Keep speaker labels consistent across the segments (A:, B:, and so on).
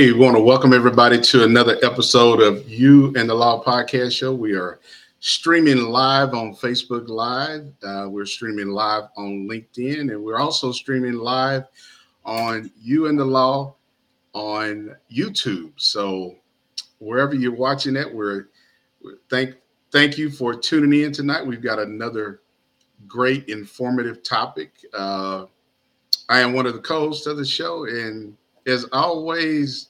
A: Hey, we want to welcome everybody to another episode of You and the Law Podcast Show. We are streaming live on Facebook Live. Uh, we're streaming live on LinkedIn, and we're also streaming live on You and the Law on YouTube. So wherever you're watching it, we're, thank thank you for tuning in tonight. We've got another great informative topic. Uh, I am one of the co-hosts of the show, and as always,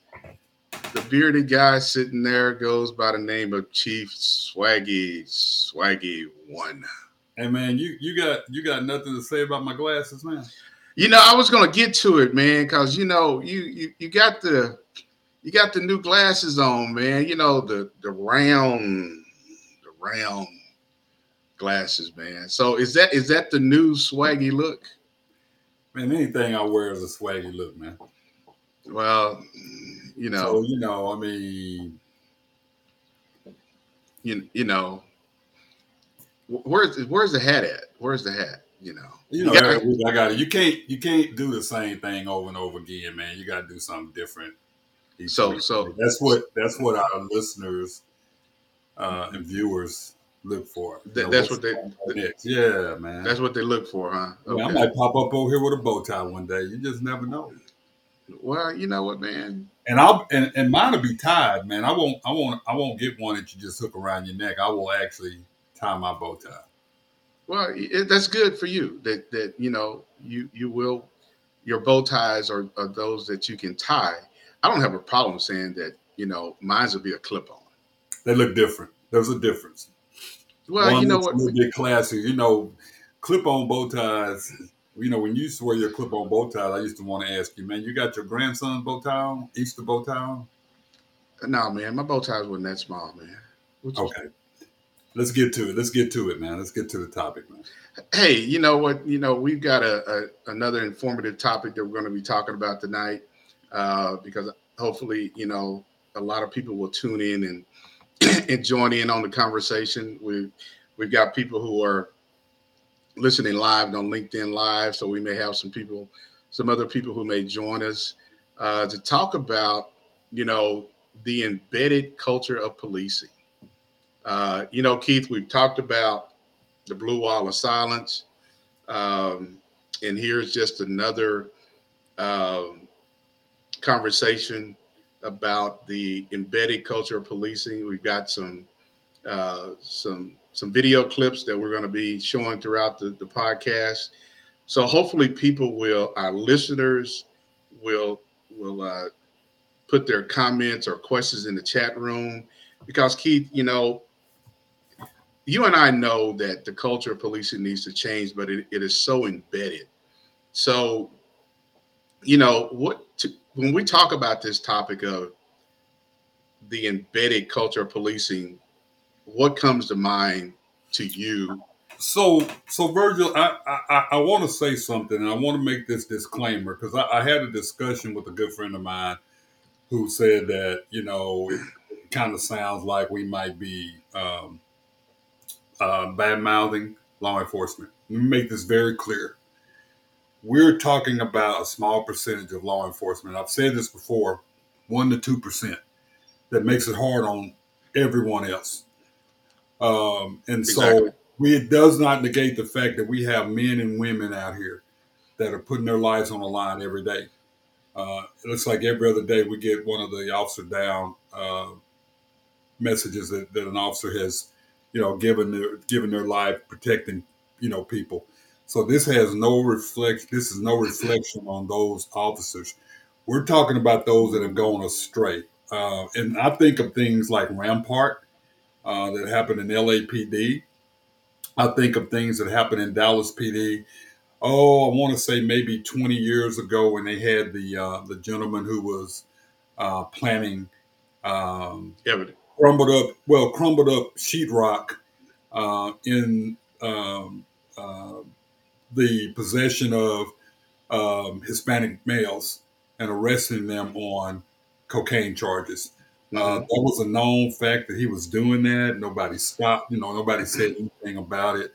A: the bearded guy sitting there goes by the name of Chief Swaggy Swaggy One.
B: Hey man, you you got you got nothing to say about my glasses, man.
A: You know, I was gonna get to it, man, because you know, you you you got the you got the new glasses on, man. You know, the the round the round glasses, man. So is that is that the new swaggy look?
B: Man, anything I wear is a swaggy look, man.
A: Well, you know,
B: So you know, I mean,
A: you, you know, where's where's the hat at? Where's the hat? You know,
B: you know,
A: got-
B: every week I got it. You can't you can't do the same thing over and over again, man. You got to do something different.
A: So-
B: week.
A: so-
B: that's what that's what our listeners uh, and viewers look for.
A: That-
B: know,
A: that's what they-
B: next. Yeah, man.
A: that's what they look for, huh?
B: Yeah, I
A: Okay.
B: might pop up over here with a bow tie one day. You just never know.
A: Well, you know what, man.
B: And I'll and, and mine will be tied, man. I won't I won't I won't get one that you just hook around your neck. I will actually tie my bow tie.
A: Well, it, that's good for you. That that you know you you will your bow ties are, are those that you can tie. I don't have a problem saying that. You know, mine's will be a clip on.
B: They look different. There's a difference.
A: Well,
B: One
A: you know what?
B: a little bit classy. You know, clip on bow ties. You know, when you used to wear your clip on bow ties, I used to want to ask you, man, you got your grandson's bow tie on, Easter bow tie on?
A: No, man, my bow ties wasn't that small, man. What you-
B: Okay. Let's get to it. Let's get to it, man. Let's get to the topic, man.
A: Hey, you know what? You know we've got a, a another informative topic that we're going to be talking about tonight, uh, because hopefully, you know, a lot of people will tune in and and join in on the conversation. We've, we've got people who are listening live on LinkedIn Live, so we may have some people, some other people who may join us uh, to talk about, you know, the embedded culture of policing. Uh, you know, Keith, we've talked about the blue wall of silence, um, and here's just another um, conversation about the embedded culture of policing. We've got some uh, some some video clips that we're going to be showing throughout the, the podcast. So hopefully, people will, our listeners will will uh, put their comments or questions in the chat room because Keith, you know, you and I know that the culture of policing needs to change, but it, it is so embedded. So, you know, what to, when we talk about this topic of the embedded culture of policing, what comes to mind to you?
B: So, so Virgil, I I, I want to say something, and I want to make this disclaimer because I, I had a discussion with a good friend of mine who said that you know it, kind of sounds like we might be um, uh, bad mouthing law enforcement. Let me make this very clear. We're talking about a small percentage of law enforcement. I've said this before, one to two percent, that makes it hard on everyone else. Um, and so we, it does not negate the fact that we have men and women out here that are putting their lives on the line every day. Uh, it looks like every other day we get one of the officer down uh, messages that, that an officer has, you know, given their given their life protecting, you know, people. So this has no reflect. This is no reflection on those officers. We're talking about those that have gone astray, uh, and I think of things like Rampart uh, that happened in LAPD. I think of things that happened in Dallas PD. Oh, I want to say maybe 20 years ago when they had the uh, the gentleman who was uh, planning um, crumbled up, well, crumbled up sheetrock uh, in um, uh, the possession of um, Hispanic males and arresting them on cocaine charges. Uh, that was a known fact that he was doing that. Nobody stopped, you know, nobody said anything about it.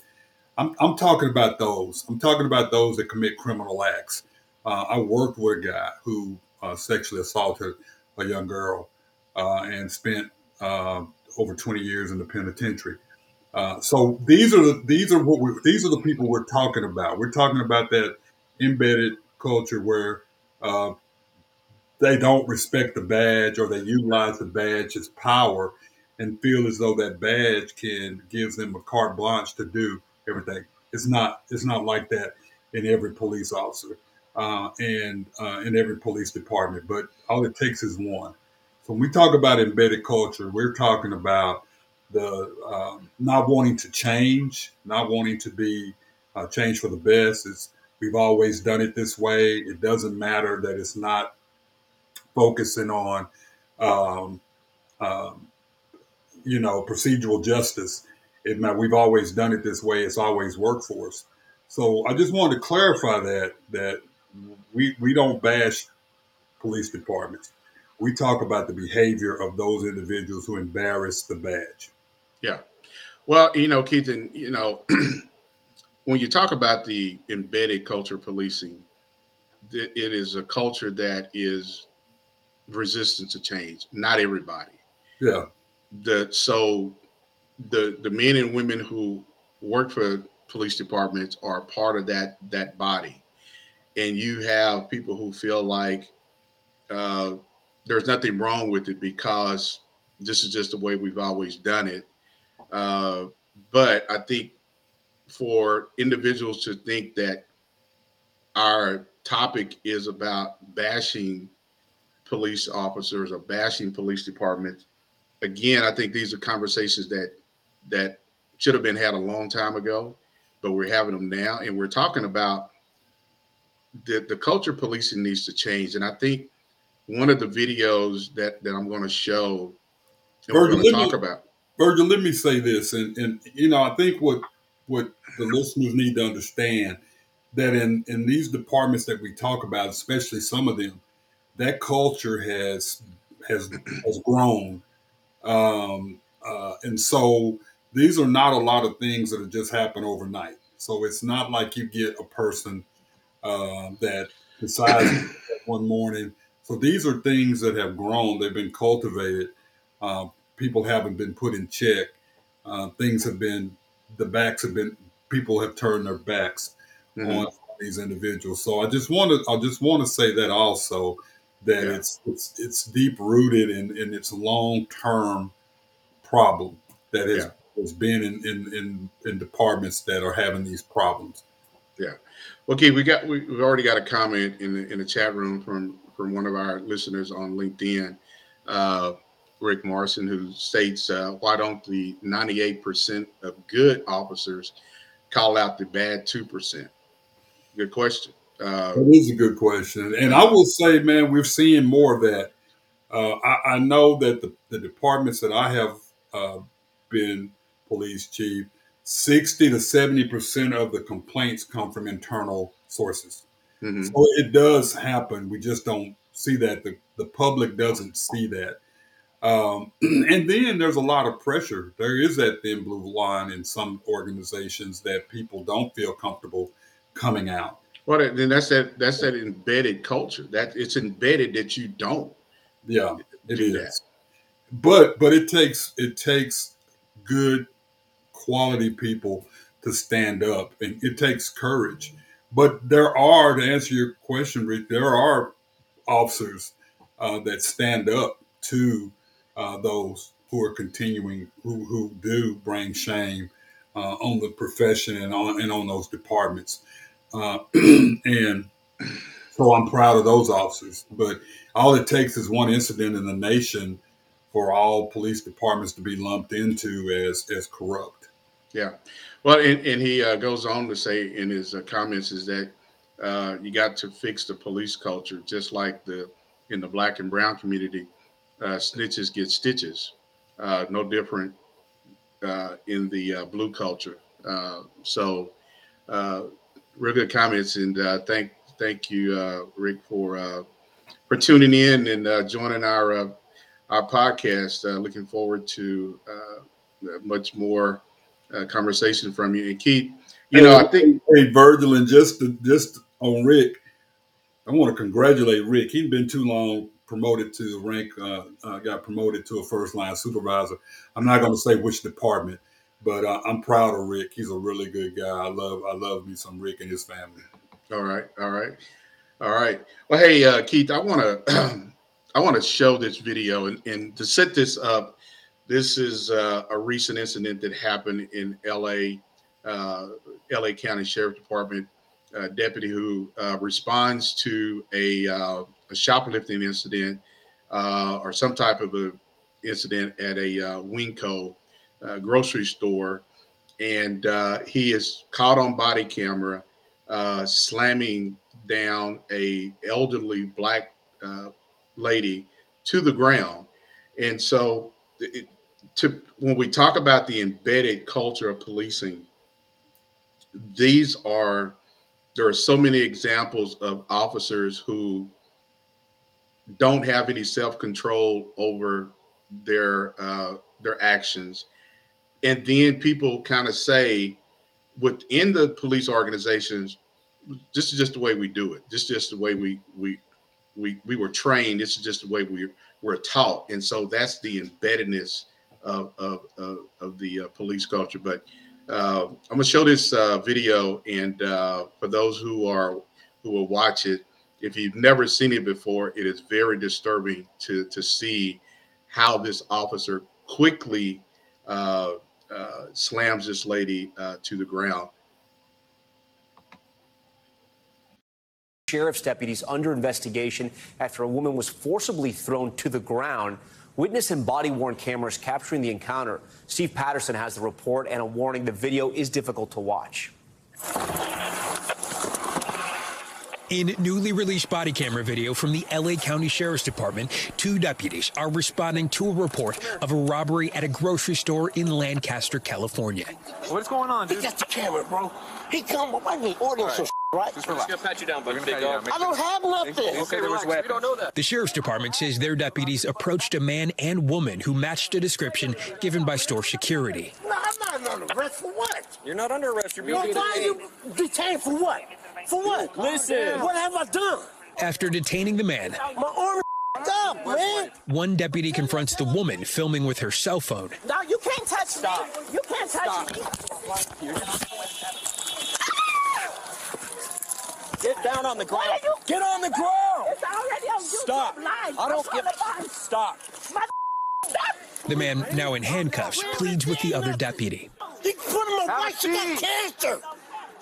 B: I'm, I'm talking about those. I'm talking about those that commit criminal acts. Uh, I worked with a guy who uh, sexually assaulted a young girl uh, and spent uh, over 20 years in the penitentiary. Uh, so these are the these are what we these are the people we're talking about. We're talking about that embedded culture where they don't respect the badge or they utilize the badge as power and feel as though that badge can gives them a carte blanche to do everything. It's not it's not like that in every police officer uh, and uh, in every police department. But all it takes is one. So when we talk about embedded culture, we're talking about the um, not wanting to change, not wanting to be uh, changed for the best. It's we've always done it this way. It doesn't matter that it's not focusing on, um, um, you know, procedural justice. It, we've always done it this way. It's always worked for us. So I just wanted to clarify that that we we don't bash police departments. We talk about the behavior of those individuals who embarrass the badge.
A: Yeah. Well, you know, Keith, and you know, when you talk about the embedded culture policing, it is a culture that is resistant to change. Not everybody.
B: Yeah.
A: The so the the men and women who work for police departments are part of that that body, and you have people who feel like uh, there's nothing wrong with it because this is just the way we've always done it. Uh, but I think for individuals to think that our topic is about bashing police officers or bashing police departments, again, I think these are conversations that that should have been had a long time ago, but we're having them now, and we're talking about the the culture policing needs to change, and I think one of the videos that that I'm going to show and Virgil, we're going to talk me, about.
B: Virgil, let me say this, and and you know, I think what what the listeners need to understand that in in these departments that we talk about, especially some of them, that culture has has has grown, um, uh, and so these are not a lot of things that have just happened overnight. So it's not like you get a person uh, that decides one morning. So these are things that have grown. They've been cultivated. Uh, people haven't been put in check. Uh, things have been the backs have been people have turned their backs mm-hmm. on these individuals. So I just want to I just want to say that also that yeah. it's it's it's deep rooted in in its long term problem that has, yeah. has been in, in in in departments that are having these problems.
A: Yeah. Okay, we got we, have already got a comment in the in the chat room from from one of our listeners on LinkedIn. Uh, Rick Morrison, who states, uh, why don't the 98% of good officers call out the bad 2%? Good question.
B: Uh, that is a good question. And I will say, man, we're seeing more of that. Uh, I, I, know that the, the, departments that I have uh, been police chief, 60 to 70% of the complaints come from internal sources. Mm-hmm. So it does happen. We just don't see that. The, the public doesn't see that. Um, and then there's a lot of pressure. There is that thin blue line in some organizations that people don't feel comfortable coming out.
A: Well, then that's that that's that embedded culture. That it's embedded that you don't.
B: Yeah, it is. That. But but it takes it takes good quality people to stand up, and it takes courage. But there are, to answer your question, Rick, there are officers uh, that stand up to uh, those who are continuing, who, who do bring shame uh, on the profession and on and on those departments. Uh, and so I'm proud of those officers. But all it takes is one incident in the nation for all police departments to be lumped into as as corrupt.
A: Yeah, well, and, and he uh, goes on to say in his uh, comments is that uh, you got to fix the police culture, just like the in the black and brown community uh, snitches get stitches. Uh, no different uh, in the blue culture. Uh, so, uh, real good comments, and uh, thank thank you, uh, Rick, for uh, for tuning in and joining our our podcast. looking forward to much more conversation from you. And Keith, you hey, know, I think
B: hey Virgil, and just just on Rick, I want to congratulate Rick. He's been too long promoted to rank, uh, uh, got promoted to a first line supervisor. I'm not going to say which department, but uh, I'm proud of Rick. He's a really good guy. I love I love me some Rick and his family.
A: All right, all right, all right. Well, hey uh, Keith, I want to I want to show this video and, and to set this up. This is uh, a recent incident that happened in L.A. Uh, L.A. County Sheriff Department deputy who uh, responds to a, uh, a shoplifting incident or some type of a incident at a Winco uh, grocery store, and he is caught on body camera slamming down a elderly black lady to the ground, and so it, to when we talk about the embedded culture of policing, these are there are so many examples of officers who don't have any self-control over their uh, their actions and then people kind of say within the police organizations this is just the way we do it. This is just the way we we we we were trained. This is just the way we were taught. And so that's the embeddedness of of, of, of the uh, police culture. But uh, I'm gonna show this uh, video, and uh, for those who are who will watch it, if you've never seen it before, it is very disturbing to to see how this officer quickly uh, slams this lady uh, to the ground.
C: Sheriff's deputies under investigation after a woman was forcibly thrown to the ground Witness and body worn cameras capturing the encounter. Steve Patterson has the report and a warning the video is difficult to watch.
D: In newly released body camera video from the LA County Sheriff's Department, two deputies are responding to a report of a robbery at a grocery store in Lancaster, California.
E: What's going on, dude?
F: He got the camera, bro. He come, up, I need ordering some right?
E: Just relax. We're gonna pat you down, buddy. Big dog.
F: I don't have nothing.
E: Okay, there was weapons. We don't know that.
D: The sheriff's department says their deputies approached a man and woman who matched a description given by store security.
F: No, I'm not under arrest for what?
E: You're not under arrest. You're being
F: Well, why are you detained for what? For what?
E: Listen.
F: What have I done?
D: After detaining the man,
F: My arm is up, man.
D: one deputy confronts the woman filming with her cell phone.
F: No, you can't touch me. You can't touch me.
E: Get down on the ground.
F: What are you-
E: Get on the ground.
F: It's already on YouTube
E: Stop.
F: Live.
E: I don't
F: I'm
E: give.
F: trying to
E: Stop.
F: My stop.
D: The man, now in handcuffs, pleads with the other deputy.
F: You put him
E: Have
F: away.
E: a
F: She got
E: seat.
F: cancer.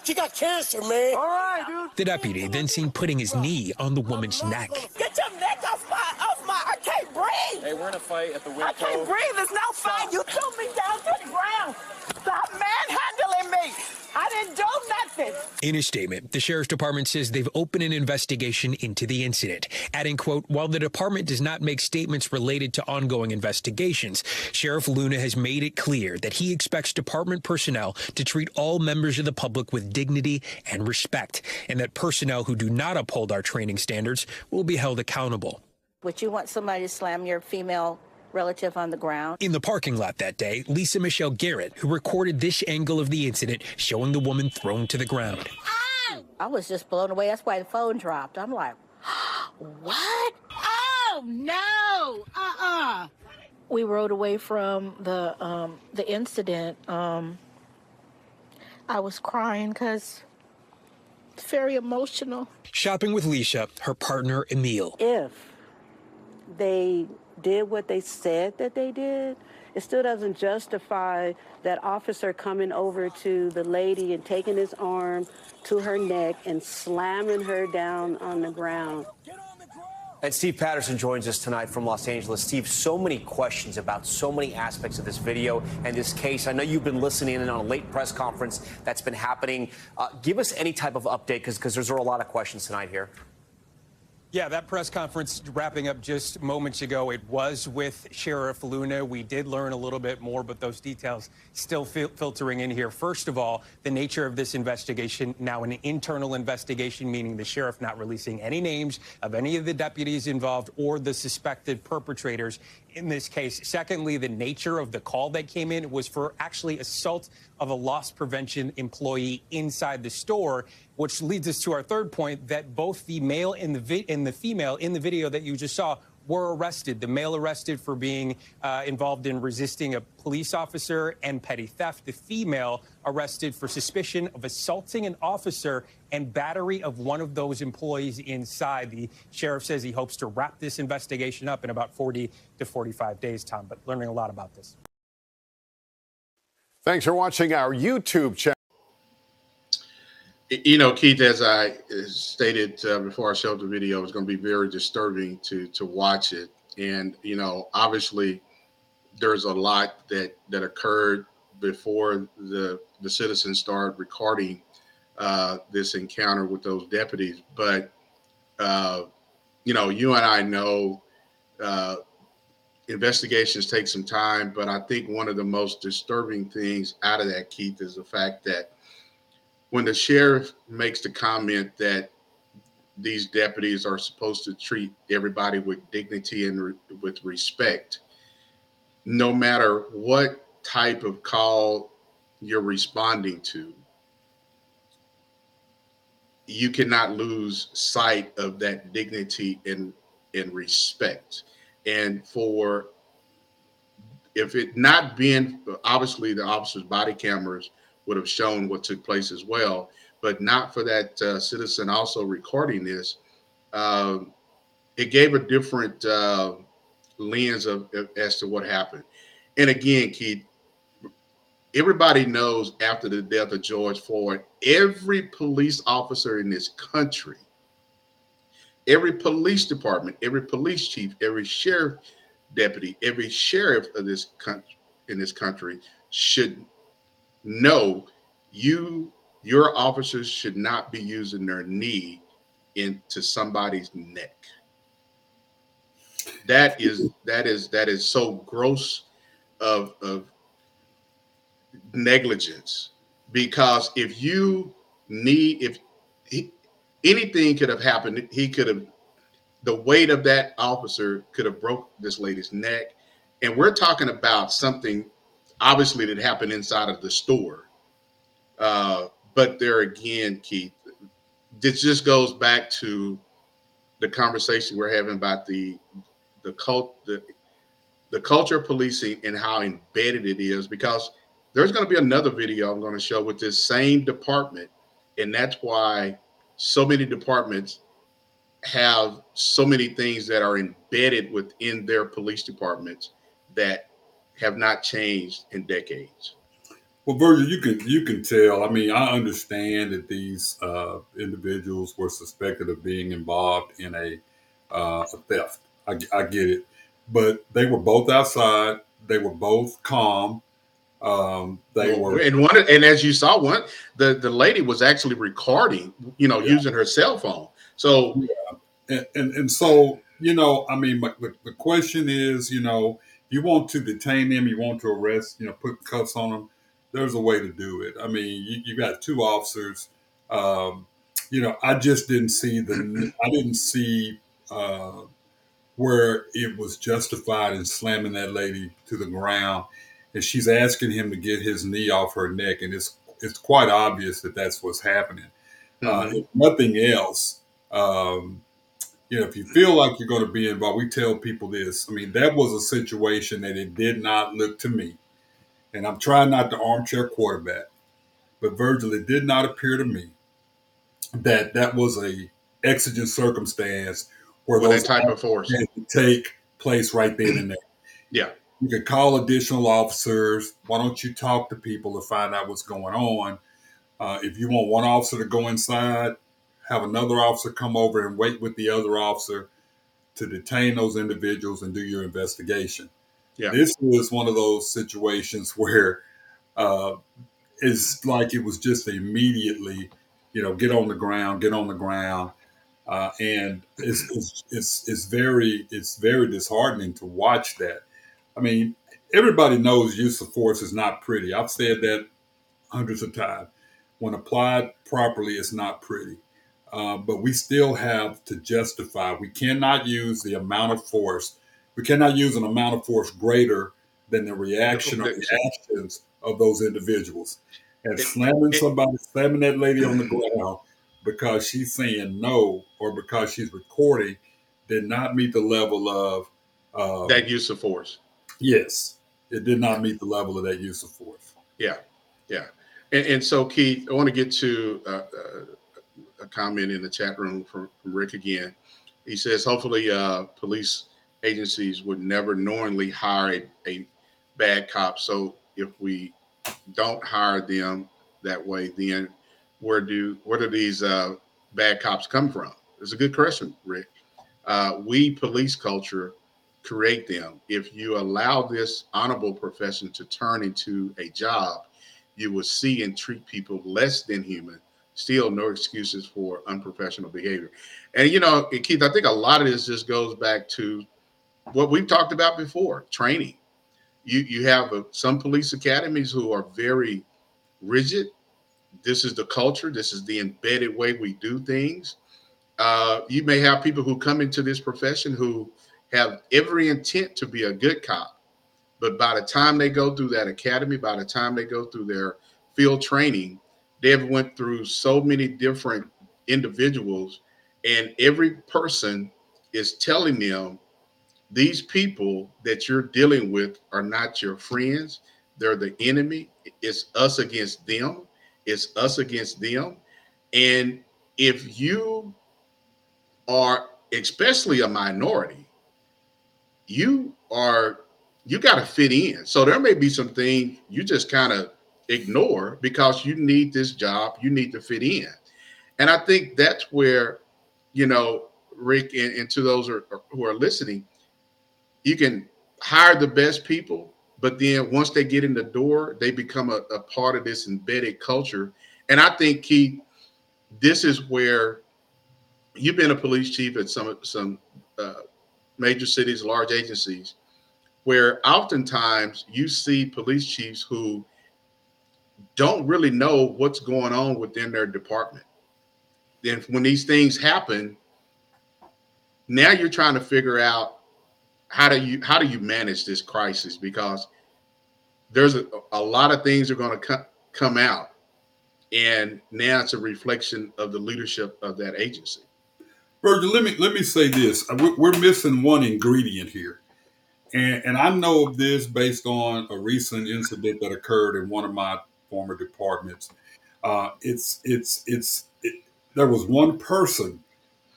F: She got cancer, man.
E: All right, dude.
D: The deputy then seen putting his knee on the woman's neck.
F: Get your neck off my, off my, I can't breathe.
E: Hey, we're in a fight at the window.
F: I can't
E: window.
F: breathe. It's no fight. You threw me down to the ground. Stop manhandling me. I didn't do nothing.
D: In a statement, the sheriff's department says they've opened an investigation into the incident, adding, quote, while the department does not make statements related to ongoing investigations, Sheriff Luna has made it clear that he expects department personnel to treat all members of the public with dignity and respect, and that personnel who do not uphold our training standards will be held accountable.
G: Would you want somebody to slam your female relative on the ground?
D: In the parking lot that day, Lisa Michelle Garrett, who recorded this angle of the incident showing the woman thrown to the ground.
G: I was just blown away. That's why the phone dropped. I'm like, what?
H: Oh no! Uh-uh.
G: We rode away from the um, the incident. Um, I was crying because it's very emotional.
D: Shopping with Lisa, her partner Emil.
I: if they did what they said that they did, it still doesn't justify that officer coming over to the lady and taking his arm to her neck and slamming her down on the ground.
C: And Steve Patterson joins us tonight from Los Angeles. Steve, so many questions about so many aspects of this video and this case. I know you've been listening in on a late press conference that's been happening. Uh, give us any type of update because there's a lot of questions tonight here.
J: Yeah, that press conference wrapping up just moments ago, it was with Sheriff Luna. We did learn a little bit more, but those details still fil- filtering in here. First of all, the nature of this investigation, now an internal investigation, meaning the sheriff not releasing any names of any of the deputies involved or the suspected perpetrators in this case. Secondly, the nature of the call that came in was for actually assault of a loss prevention employee inside the store, which leads us to our third point that both the male and the and the female in the video that you just saw were arrested. The male arrested for being uh, involved in resisting a police officer and petty theft. The female arrested for suspicion of assaulting an officer and battery of one of those employees inside. The sheriff says he hopes to wrap this investigation up in about 40 to 45 days, Tom, but learning a lot about this.
K: Thanks for watching our YouTube channel.
A: You know, Keith, as I stated uh, before I showed the video, it's going to be very disturbing to to watch it. And you know, obviously, there's a lot that that occurred before the the citizens started recording uh, this encounter with those deputies. But uh, you know, you and I know uh, investigations take some time. But I think one of the most disturbing things out of that, Keith, is the fact that when the sheriff makes the comment that these deputies are supposed to treat everybody with dignity and re- with respect, no matter what type of call you're responding to, you cannot lose sight of that dignity and, and respect. And for if it not being obviously the officer's body cameras would have shown what took place as well. But not for that uh, citizen also recording this. Uh, it gave a different uh, lens of, of, as to what happened. And again, Keith, everybody knows after the death of George Floyd, every police officer in this country, every police department, every police chief, every sheriff deputy, every sheriff of this country in this country should no, you your officers should not be using their knee into somebody's neck. That is that is that is so gross of of negligence because if you need if he, anything could have happened he could have the weight of that officer could have broke this lady's neck and we're talking about something obviously that happened inside of the store. Uh, but there again, Keith, this just goes back to the conversation we're having about the the cult the the culture of policing and how embedded it is because there's going to be another video I'm going to show with this same department and that's why so many departments have so many things that are embedded within their police departments that have not changed in decades.
B: Well, Virgil, you can you can tell. I mean, I understand that these uh, individuals were suspected of being involved in a, uh, a theft. I, I, get it, but they were both outside. They were both calm. Um, they
A: well,
B: were,
A: and one, and as you saw, one the the lady was actually recording, you know, yeah. using her cell phone. So,
B: yeah. and, and and so you know, I mean, the, the question is, you know you want to detain them, you want to arrest, you know, put cuffs on them, there's a way to do it. I mean, you, you got two officers. Um, you know, I just didn't see the, I didn't see uh, where it was justified in slamming that lady to the ground, and she's asking him to get his knee off her neck, and it's it's quite obvious that that's what's happening. Uh, mm-hmm. Uh, if nothing else, um, you know, if you feel like you're going to be involved, we tell people this. I mean, that was a situation that it did not look to me, and I'm trying not to armchair quarterback, but Virgil, it did not appear to me that that was a exigent circumstance where
A: well,
B: those
A: type of force
B: take place right then and there.
A: yeah.
B: You could call additional officers. Why don't you talk to people to find out what's going on? Uh, if you want one officer to go inside, have another officer come over and wait with the other officer to detain those individuals and do your investigation. Yeah. This was one of those situations where uh, it's like it was just immediately, you know, get on the ground, get on the ground. Uh, and it's, it's, it's, it's very, it's very disheartening to watch that. I mean, everybody knows use of force is not pretty. I've said that hundreds of times. When applied properly, it's not pretty. Uh, but we still have to justify. We cannot use the amount of force. We cannot use an amount of force greater than the reaction or the actions of those individuals. And slamming somebody, slamming that lady on the ground because she's saying no or because she's recording, did not meet the level of uh,
A: that use of force.
B: Yes, it did not meet the level of that use of force.
A: Yeah, yeah. And, and so, Keith, I want to get to uh, uh, a comment in the chat room from, from Rick again. He says, hopefully, uh, police agencies would never knowingly hire a, a bad cop. So if we don't hire them that way, then where do where do these uh, bad cops come from? It's a good question, Rick. Uh, we police culture create them. If you allow this honorable profession to turn into a job, you will see and treat people less than human. Still, no excuses for unprofessional behavior. And you know, Keith, I think a lot of this just goes back to what we've talked about before: training. You you have a, some police academies who are very rigid. This is the culture. This is the embedded way we do things. Uh, you may have people who come into this profession who have every intent to be a good cop, but by the time they go through that academy, by the time they go through their field training, they've went through so many different individuals, and every person is telling them these people that you're dealing with are not your friends. They're the enemy. It's us against them. It's us against them. And if you are especially a minority, you are you got to fit in. So there may be some things you just kind of ignore because you need this job, you need to fit in. And I think that's where, you know, Rick and, and to those are, who are listening, you can hire the best people, but then once they get in the door, they become a, a part of this embedded culture. And I think, Keith, this is where you've been a police chief at some some uh, major cities, large agencies, where oftentimes you see police chiefs who don't really know what's going on within their department. Then when these things happen, now you're trying to figure out how do you how do you manage this crisis? Because there's a, a lot of things are going to co- come out. And now it's a reflection of the leadership of that agency.
B: Virgil, let me let me say this: we're missing one ingredient here, and and I know of this based on a recent incident that occurred in one of my former departments. Uh, it's it's it's it, there was one person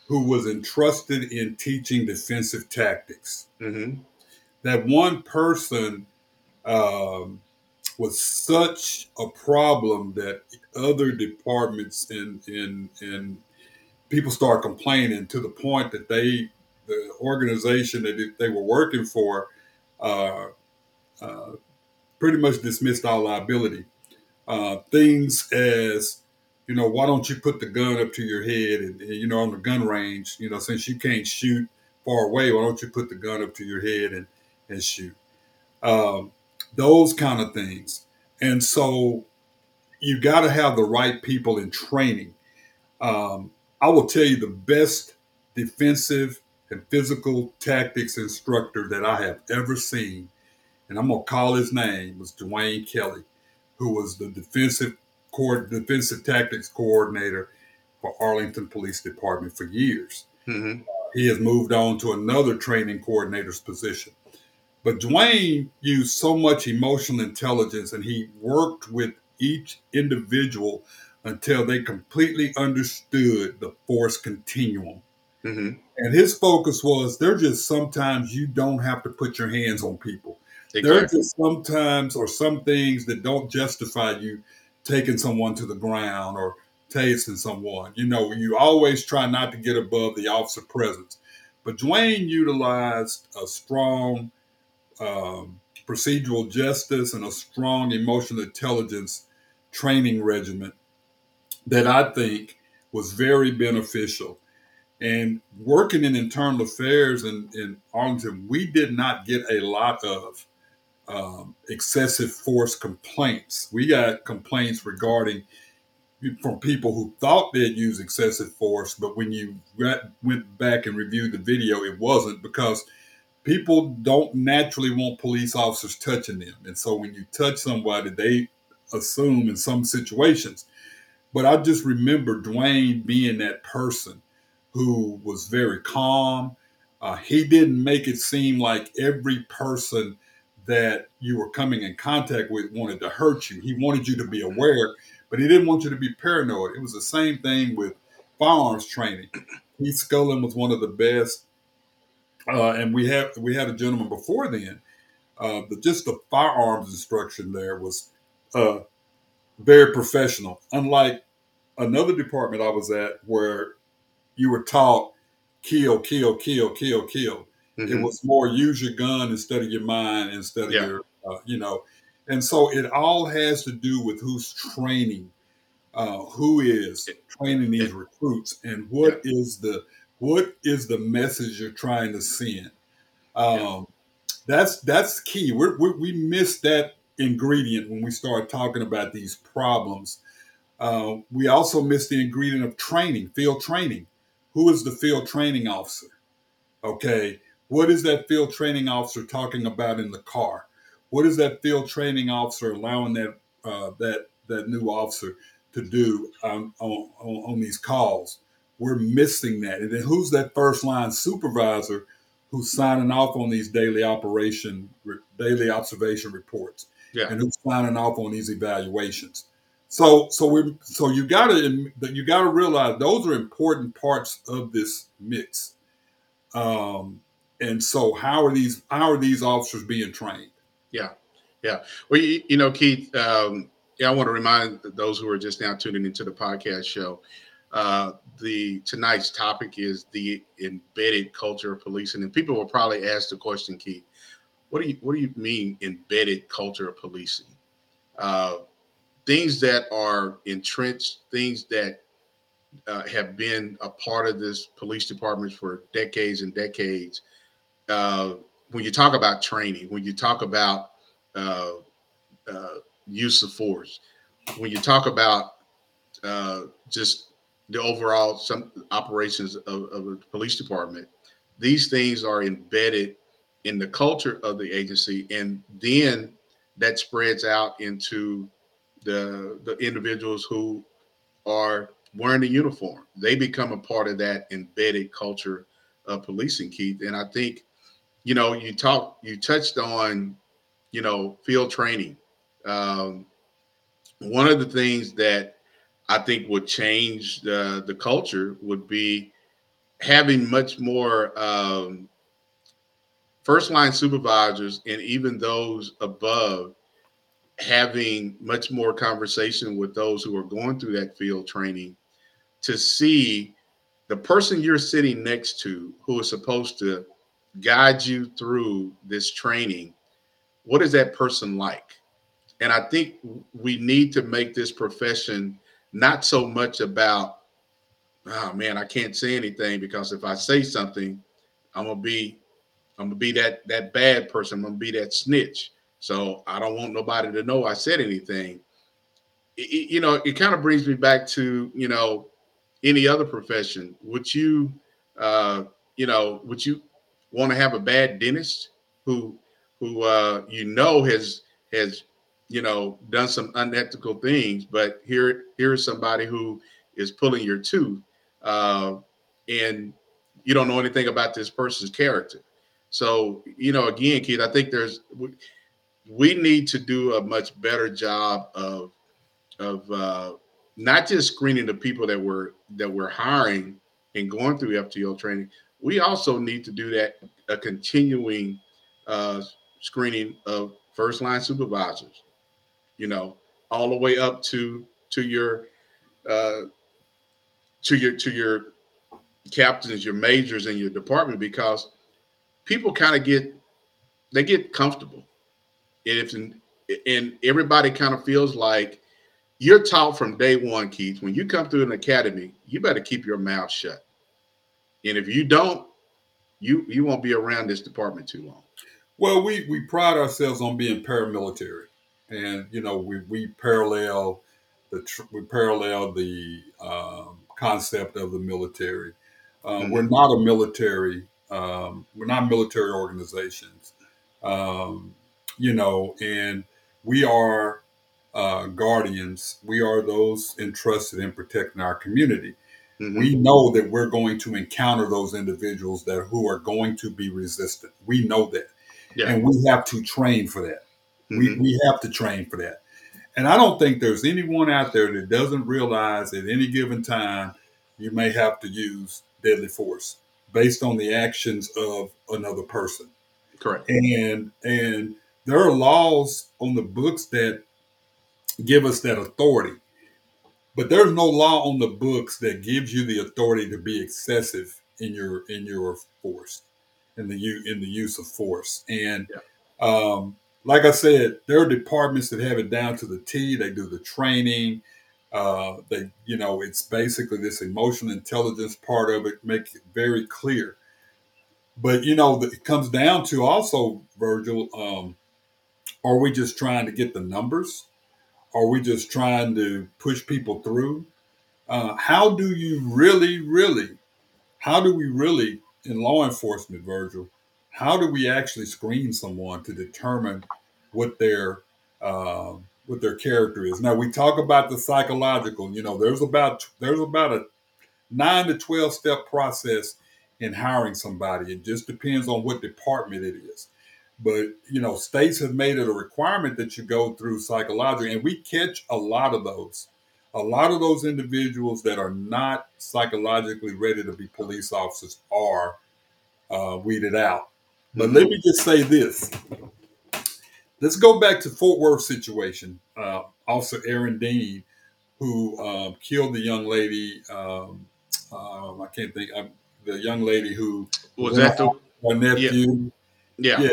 B: who was entrusted in teaching defensive tactics.
A: Mm-hmm.
B: That one person um, was such a problem that other departments in in people start complaining to the point that they, the organization that they were working for, uh, uh, pretty much dismissed all liability. Uh, things as, you know, why don't you put the gun up to your head and, and, you know, on the gun range, you know, since you can't shoot far away, why don't you put the gun up to your head and, and shoot? Um, those kind of things. And so you got to have the right people in training. Um, I will tell you the best defensive and physical tactics instructor that I have ever seen, and I'm gonna call his name was Dwayne Kelly, who was the defensive core defensive tactics coordinator for Arlington Police Department for years.
A: Mm-hmm.
B: He has moved on to another training coordinator's position. But Dwayne used so much emotional intelligence and he worked with each individual until they completely understood the force continuum.
A: Mm-hmm.
B: And his focus was there just sometimes you don't have to put your hands on people.
A: Exactly.
B: There are just sometimes or some things that don't justify you taking someone to the ground or tasing someone. You know, you always try not to get above the officer presence. But Dwayne utilized a strong um, procedural justice and a strong emotional intelligence training regimen that I think was very beneficial. And working in internal affairs in, in Arlington, we did not get a lot of um, excessive force complaints. We got complaints regarding from people who thought they'd use excessive force, but when you went back and reviewed the video, it wasn't because people don't naturally want police officers touching them. And so when you touch somebody, they assume in some situations but I just remember Dwayne being that person who was very calm, Uh, he didn't make it seem like every person that you were coming in contact with wanted to hurt you. He wanted you to be aware, but he didn't want you to be paranoid. It was the same thing with firearms training. Keith Scullin was one of the best, uh, and we had we had a gentleman before then. Uh, but just the firearms instruction there was uh, very professional. Unlike another department I was at, where you were taught kill, kill, kill, kill, kill. It
A: Mhm.
B: was more use your gun instead of your mind, instead of
A: Yeah.
B: your, uh, you know. And so it all has to do with who's training, uh, who is training these recruits, and what is the what is the message you're trying to send. Um, That's that's key. We're, we we missed that ingredient when we start talking about these problems. Uh, we also missed the ingredient of training, field training. Who is the field training officer? Okay, what is that field training officer talking about in the car? What is that field training officer allowing that uh, that that new officer to do on, on, on on these calls? We're missing that. And then who's that first line supervisor who's signing off on these daily operation daily observation reports?
A: Yeah.
B: and who's signing off on these evaluations. So, so we, so you got to, you got to realize those are important parts of this mix. Um, and so, how are these, how are these officers being trained?
A: Yeah, yeah. Well, you, you know, Keith. Um, yeah, I want to remind those who are just now tuning into the podcast show. Uh, the tonight's topic is the embedded culture of policing, and people will probably ask the question, Keith, what do you what do you mean embedded culture of policing? Uh, things that are entrenched, things that uh, have been a part of this police department for decades and decades. Uh, when you talk about training, when you talk about uh, uh, use of force, when you talk about uh, just the overall some operations of, of police department, these things are embedded in the culture of the agency, and then that spreads out into the the individuals who are wearing the uniform. They become a part of that embedded culture of policing, Keith. And I think, you know, you talk, you touched on, you know, field training. Um, one of the things that I think would change the the culture would be having much more um, first line supervisors and even those above having much more conversation with those who are going through that field training to see the person you're sitting next to who is supposed to guide you through this training what is that person like? And i think we need to make this profession not so much about oh man i can't say anything because if i say something i'm gonna be i'm gonna be that that bad person. I'm gonna be that snitch. So i don't want nobody to know i said anything. It- you know it kind of brings me back to you know any other profession. Would you uh you know would you want to have a bad dentist who who uh you know has has you know done some unethical things but here here's somebody who is pulling your tooth uh and you don't know anything about this person's character so you know again kid i think there's we, we need to do a much better job of of uh not just screening the people that we're that we're hiring and going through FTO training. We also need to do that a continuing uh, screening of first line supervisors. You know, all the way up to to your uh, to your to your captains, your majors, and your department because people kind of get they get comfortable. And if and everybody kind of feels like you're taught from day one, Keith, when you come through an academy, you better keep your mouth shut. And if you don't, you you won't be around this department too long.
B: Well, we we pride ourselves on being paramilitary, and you know we we parallel the tr- we parallel the um, concept of the military. Um, We're not a military. Um, we're not military organizations. Um, you know, and we are uh, guardians. We are those entrusted in protecting our community.
A: Mhm.
B: we know that we're going to encounter those individuals that who are going to be resistant. We know that.
A: Yeah.
B: And we have to train for that. We,
A: Mhm.
B: we have to train for that. And I don't think there's anyone out there that doesn't realize at any given time you may have to use deadly force based on the actions of another person.
A: Correct.
B: And and there are laws on the books that give us that authority. But there's no law on the books that gives you the authority to be excessive in your in your force, in the u in the use of force. And um, like I said, there are departments that have it down to the T. They do the training. Uh, they, you know, it's basically this emotional intelligence part of it, make it very clear. But you know, it comes down to also, Virgil. Um, are we just trying to get the numbers? Are we just trying to push people through? Uh, how do you really, really, how do we really, in law enforcement, Virgil, how do we actually screen someone to determine what their uh, what their character is? Now we talk about the psychological. You know, there's about there's about a nine to twelve step process in hiring somebody. It just depends on what department it is but you know states have made it a requirement that you go through psychological and we catch a lot of those. A lot of those individuals that are not psychologically ready to be police officers are uh, weeded out. But let me just say this. Let's go back to fort worth situation. Uh, officer aaron dean who um, killed the young lady um, um, i can't think um, the young lady who
A: Was that the-
B: my nephew.
A: Yeah.
B: yeah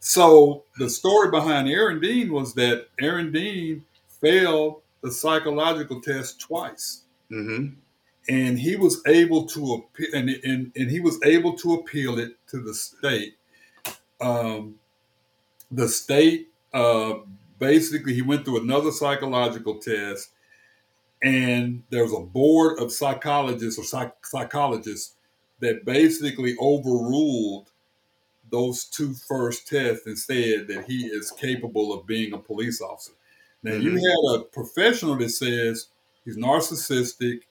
B: so the story behind Aaron Dean was that Aaron Dean failed the psychological test twice,
A: Mm-hmm.
B: and he was able to appeal, and, and and he was able to appeal it to the state. Um, the state uh, basically he went through another psychological test, and there was a board of psychologists or psych- psychologists that basically overruled those two first tests and said that he is capable of being a police officer. Now you
A: Mhm.
B: had a professional that says he's narcissistic,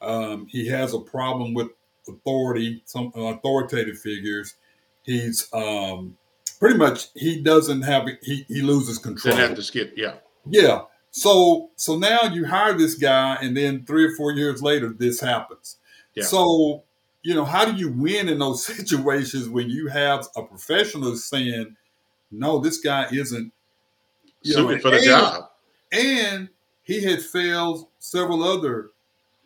B: um, he has a problem with authority, some authoritative figures. He's um, pretty much he doesn't have he he loses control.
A: Didn't have to skip. Yeah.
B: Yeah. So so now you hire this guy, and then three or four years later, this happens.
A: Yeah.
B: So you know, how do you win in those situations when you have a professional saying, "No, this guy isn't you know,
A: for the
B: and-
A: job.
B: and he had failed several other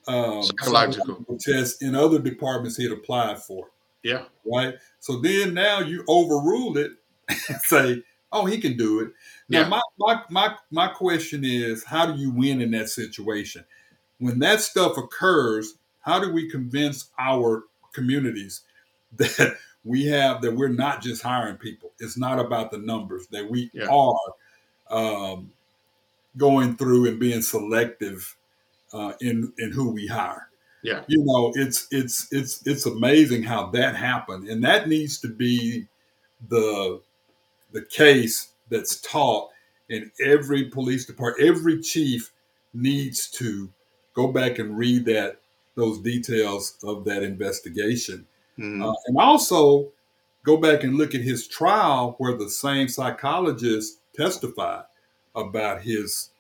B: um,
A: Psychological.
B: psychological tests in other departments he had applied for
A: Yeah.
B: right? So then now you overrule it and say, oh, he can do it. Now
A: Yeah.
B: my, my my my question is, how do you win in that situation? When that stuff occurs, how do we convince our communities that we have that we're not just hiring people? It's not about the numbers, that we
A: Yeah.
B: are um, going through and being selective uh, in in who we hire
A: Yeah.
B: you know it's it's it's it's amazing how that happened and that needs to be the the case that's taught in every police department every chief needs to go back and read that those details of that investigation
A: Mhm.
B: uh, and also go back and look at his trial where the same psychologist testified about his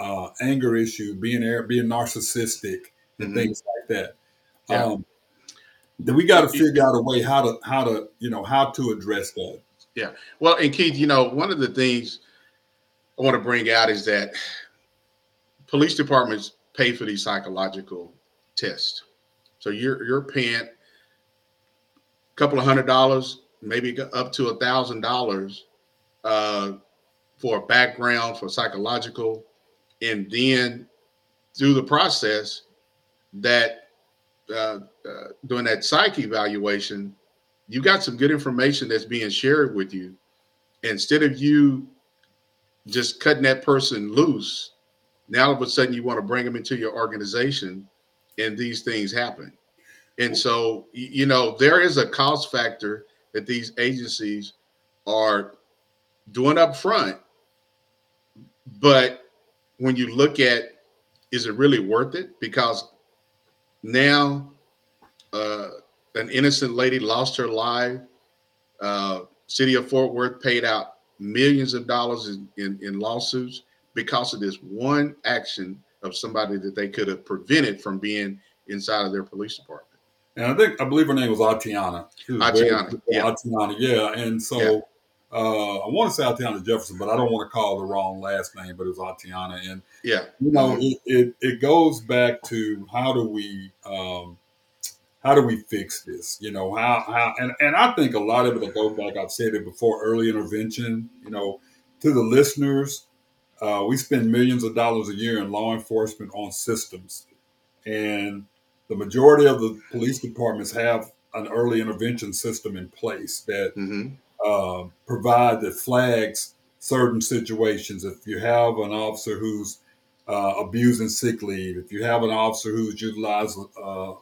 B: uh, anger issue, being being narcissistic, and
A: Mhm.
B: things like that.
A: Yeah.
B: Um, then we got to figure out a way how to how to you know how to address that.
A: Yeah. Well, and Keith, you know, one of the things I want to bring out is that police departments pay for these psychological tests. So you're you're paying a couple of hundred dollars, maybe up to a thousand dollars uh, for a background for psychological, and then through the process that uh, uh, doing that psyche evaluation, you got some good information that's being shared with you. Instead of you just cutting that person loose, now all of a sudden you want to bring them into your organization, and these things happen. And so, you know, there is a cost factor that these agencies are doing up front. But when you look at, is it really worth it? Because now uh, an innocent lady lost her life. Uh, City of Fort Worth paid out millions of dollars in, in, in lawsuits because of this one action of somebody that they could have prevented from being inside of their police department.
B: And I think I believe her name was Atiana. She was very-
A: Atiana, yeah.
B: Atiana, yeah. And so
A: Yeah.
B: uh, I want to say Atiana Jefferson, but I don't want to call the wrong last name. But it was Atiana, and
A: Yeah.
B: you know, it, it it goes back to how do we um, how do we fix this? You know, how how and, and I think a lot of it will go back. I've said it before, early intervention. You know, to the listeners, uh, we spend millions of dollars a year in law enforcement on systems, and the majority of the police departments have an early intervention system in place that
A: Mhm.
B: uh, provide that flags certain situations. If you have an officer who's uh, abusing sick leave, if you have an officer who's utilized uh,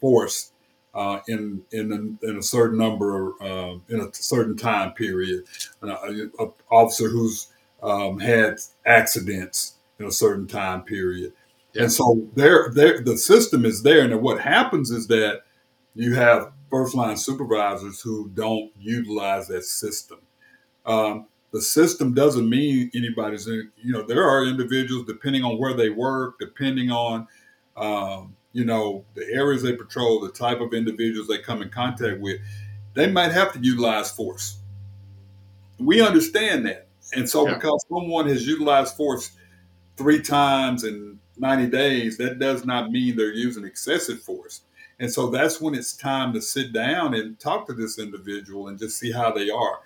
B: force uh, in in a, in a certain number uh, in a certain time period, an officer who's um, had accidents in a certain time period, and so there, there, the system is there. And what happens is that you have first line supervisors who don't utilize that system. Um, the system doesn't mean anybody's in, you know, there are individuals depending on where they work, depending on, um, you know, the areas they patrol, the type of individuals they come in contact with, they might have to utilize force. We understand that. And so
A: Yeah.
B: because someone has utilized force three times in 90 days, that does not mean they're using excessive force. And so that's when it's time to sit down and talk to this individual and just see how they are.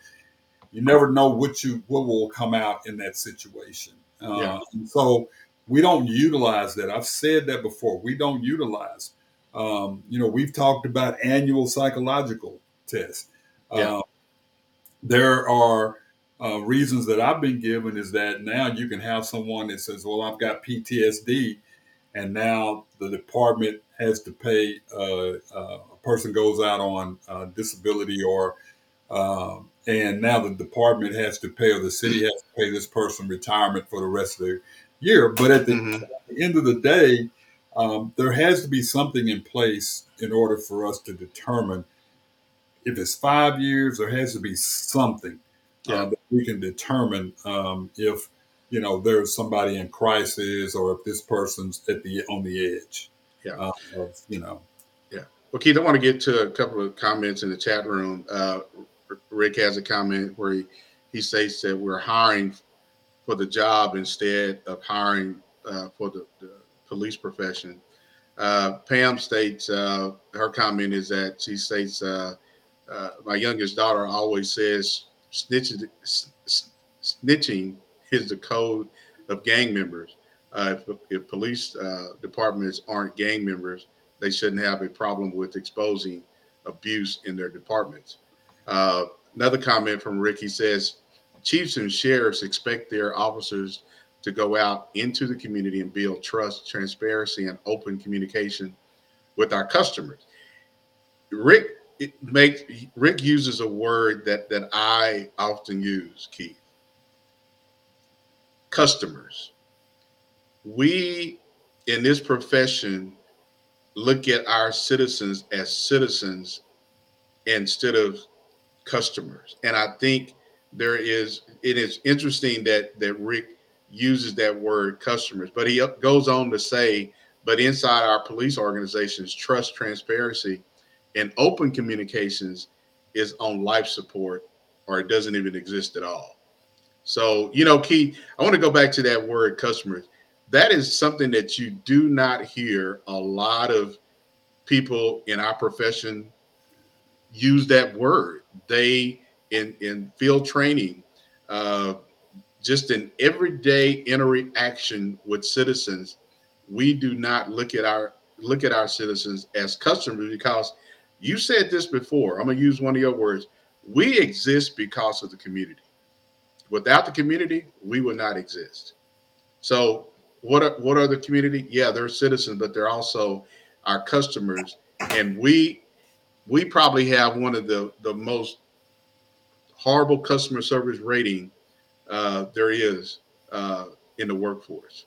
B: You never know what you what will come out in that situation. Uh,
A: Yeah.
B: and so we don't utilize that. I've said that before. We don't utilize. Um, you know, we've talked about annual psychological tests.
A: Yeah.
B: Uh, there are uh, reasons that I've been given is that now you can have someone that says, "Well, I've got PTSD," and now the department has to pay. Uh, uh, a person goes out on uh, disability, or um, and now the department has to pay, or the city has to pay this person retirement for the rest of the year. But at the,
A: Mhm.
B: at the end of the day, um, there has to be something in place in order for us to determine if it's five years. There has to be something
A: Yeah.
B: that we can determine um, if you know there's somebody in crisis or if this person's at the on the edge.
A: Yeah.
B: uh, of you know.
A: Yeah. Well, Keith, I want to get to a couple of comments in the chat room. Uh, Rick has a comment where he, he states that we're hiring for the job instead of hiring uh, for the, the police profession. Uh, Pam states uh, her comment is that she states, uh, uh, My youngest daughter always says snitching, is the code of gang members. Uh, if, if police uh, departments aren't gang members, they shouldn't have a problem with exposing abuse in their departments. Uh, another comment from Rick, he says, chiefs and sheriffs expect their officers to go out into the community and build trust, transparency, and open communication with our customers. Rick it makes Rick uses a word that that I often use, Keith. Customers. We in this profession look at our citizens as citizens instead of customers. And I think there is it is interesting that that Rick uses that word customers, but he goes on to say, but inside our police organizations, trust, transparency, and open communications is on life support or it doesn't even exist at all. So, you know, Keith, I want to go back to that word customers. That is something that you do not hear a lot of people in our profession use that word. They in in field training, uh, just in everyday interaction with citizens, we do not look at our look at our citizens as customers because you said this before. I'm gonna use one of your words. We exist because of the community. Without the community, we would not exist. So, what are what are the community? Yeah, they're citizens, but they're also our customers, and we we probably have one of the the most horrible customer service rating uh, there is uh, in the workforce.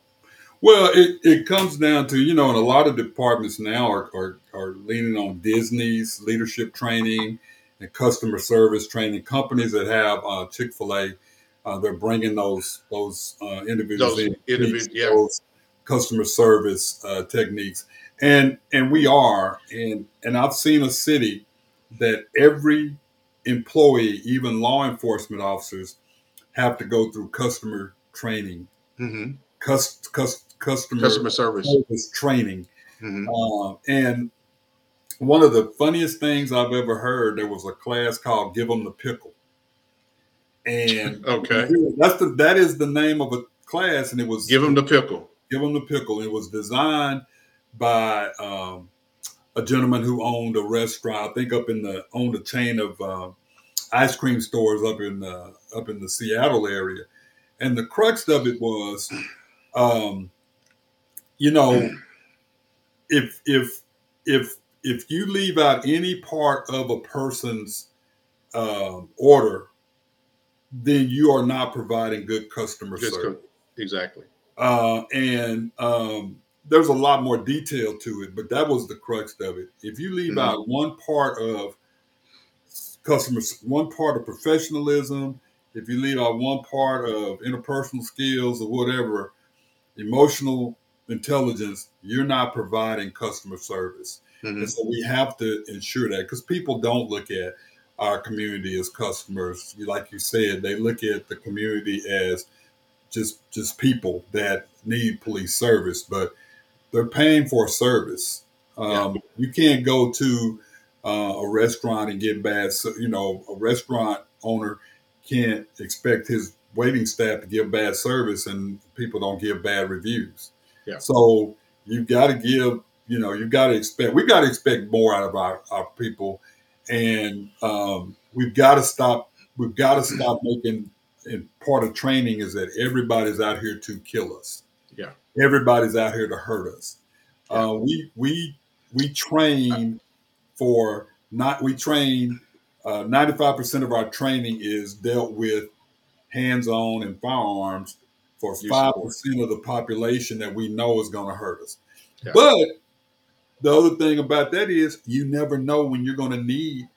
B: Well, it, it comes down to, you know, and a lot of departments now are, are, are leaning on Disney's leadership training and customer service training. Companies that have uh, Chick fil A, uh, they're bringing those those uh, individuals
A: Those
B: in,
A: yeah.
B: those customer service uh, techniques. And and we are, and and I've seen a city that every employee, even law enforcement officers, have to go through customer training
A: hmm
B: cus, cus, customer,
A: Customer service.
B: training.
A: hmm
B: Uh, and one of the funniest things I've ever heard, there was a class called Give Them the Pickle," and
A: Okay.
B: that's the that is the name of a class, and it was
A: Give them the pickle.
B: Give Them the Pickle." It was designed by um, a gentleman who owned a restaurant, I think up in the owned a chain of uh, ice cream stores up in the up in the Seattle area, and the crux of it was, um, you know, if if if if you leave out any part of a person's um order, then you are not providing good customer
A: Just
B: service.
A: co- exactly.
B: Uh, and um, there's a lot more detail to it, but that was the crux of it. If you leave
A: Mhm.
B: out one part of customers, one part of professionalism, if you leave out one part of interpersonal skills or whatever, emotional intelligence, you're not providing customer service.
A: Mhm.
B: And so we have to ensure that because people don't look at our community as customers. Like you said, they look at the community as just just people that need police service, but they're paying for a service. Um, You can't go to uh, a restaurant and get bad. So, you know, a restaurant owner can't expect his waiting staff to give bad service, and people don't give bad reviews.
A: Yeah.
B: So you've got to give. You know, you've got to expect. We've got to expect more out of our, our people, and um, we've got to stop. We've got to stop making. And part of training is that everybody's out here to kill us
A: Yeah.
B: everybody's out here to hurt us. Uh, we we we train for not we train. Five percent of our training is dealt with hands on and firearms for five percent of the population that we know is going to hurt us.
A: Yeah.
B: But the other thing about that is you never know when you're going to need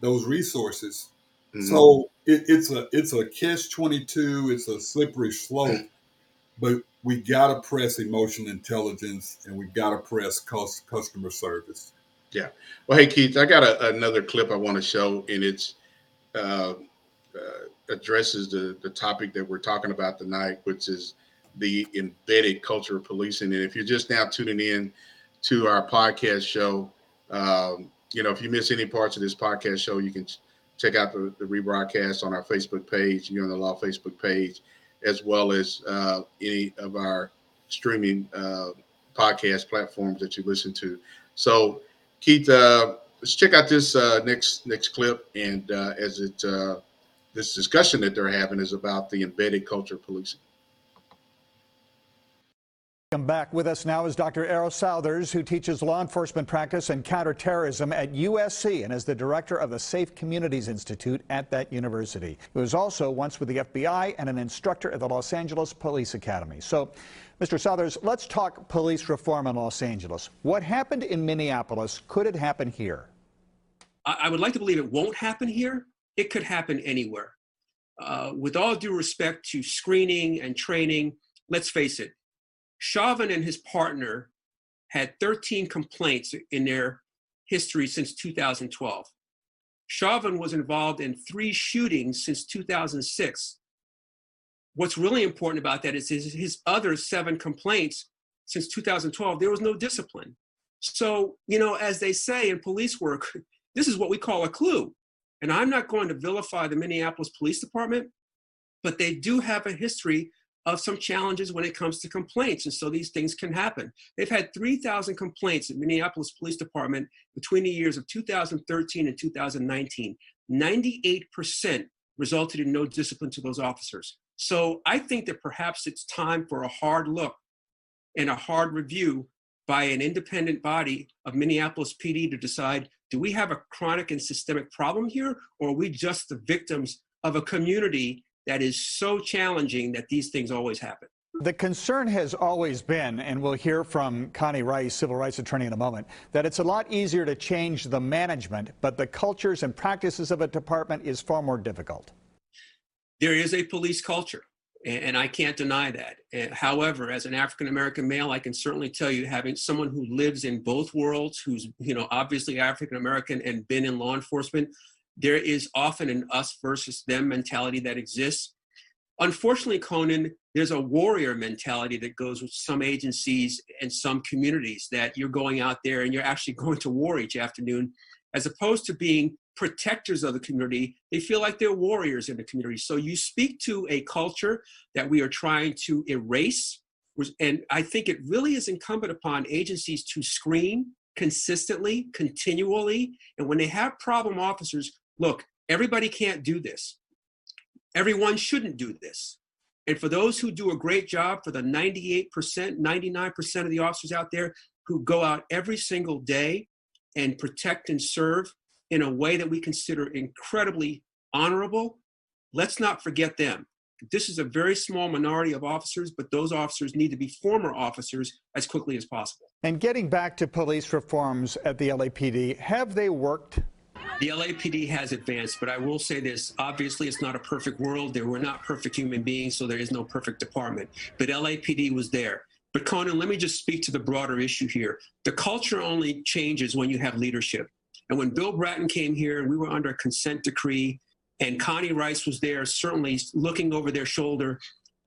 B: those resources.
A: Mhm.
B: So it, it's a it's a catch twenty two. It's a slippery slope, but we got to press emotional intelligence and we got to press cus- customer service.
A: Yeah. Well, hey Keith, I got a, another clip I want to show, and it's uh, uh, addresses the the topic that we're talking about tonight, which is the embedded culture of policing. And if you're just now tuning in to our podcast show, um, you know, if you miss any parts of this podcast show, you can ch- check out the, the rebroadcast on our Facebook page, You and the Law Facebook page, as well as uh, any of our streaming uh, podcast platforms that you listen to. So, Keith, uh, let's check out this uh, next next clip, and uh, as it this discussion that they're having is about the embedded culture of policing.
L: Come back with us now is Dr. Errol Southers, who teaches law enforcement practice and counterterrorism at USC and is the director of the Safe Communities Institute at that university. He was also once with the FBI and an instructor at the Los Angeles Police Academy. So, Mr. Southers, let's talk police reform in Los Angeles. What happened in Minneapolis, could it happen here?
M: I, I would like to believe it won't happen here. It could happen anywhere. Uh, with all due respect to screening and training, let's face it, Chauvin and his partner had 13 complaints in their history since 2012. Chauvin was involved in three shootings since 2006. What's really important about that is his, his other seven complaints since 2012, there was no discipline. So, you know, as they say in police work, this is what we call a clue. And I'm not going to vilify the Minneapolis Police Department, but they do have a history of some challenges when it comes to complaints. And so these things can happen. They've had 3,000 complaints at Minneapolis Police Department between the years of 2013 and 2019. 98% resulted in no discipline to those officers. So I think that perhaps it's time for a hard look and a hard review by an independent body of Minneapolis PD to decide do we have a chronic and systemic problem here, or are we just the victims of a community that is so challenging that these things always happen?
L: The concern has always been, and we'll hear from Connie Rice, civil rights attorney, in a moment, that it's a lot easier to change the management, but the cultures and practices of a department is far more difficult.
M: There is a police culture, and I can't deny that. However, as an African American male, I can certainly tell you, having someone who lives in both worlds, who's you know obviously African American and been in law enforcement, there is often an us versus them mentality that exists. Unfortunately, Conan, there's a warrior mentality that goes with some agencies and some communities that you're going out there and you're actually going to war each afternoon, as opposed to being protectors of the community. They feel like they're warriors in the community. So you speak to a culture that we are trying to erase. And I think it really is incumbent upon agencies to screen consistently, continually. And when they have problem officers, look, everybody can't do this. Everyone shouldn't do this. And for those who do a great job, for the 98%, 99% of the officers out there who go out every single day and protect and serve in a way that we consider incredibly honorable, let's not forget them. This is a very small minority of officers, but those officers need to be former officers as quickly as possible.
L: And getting back to police reforms at the LAPD, have they worked?
M: The LAPD has advanced, but I will say this obviously, it's not a perfect world. There were not perfect human beings, so there is no perfect department. But LAPD was there. But Conan, let me just speak to the broader issue here. The culture only changes when you have leadership. And when Bill Bratton came here we were under a consent decree, and Connie Rice was there, certainly looking over their shoulder,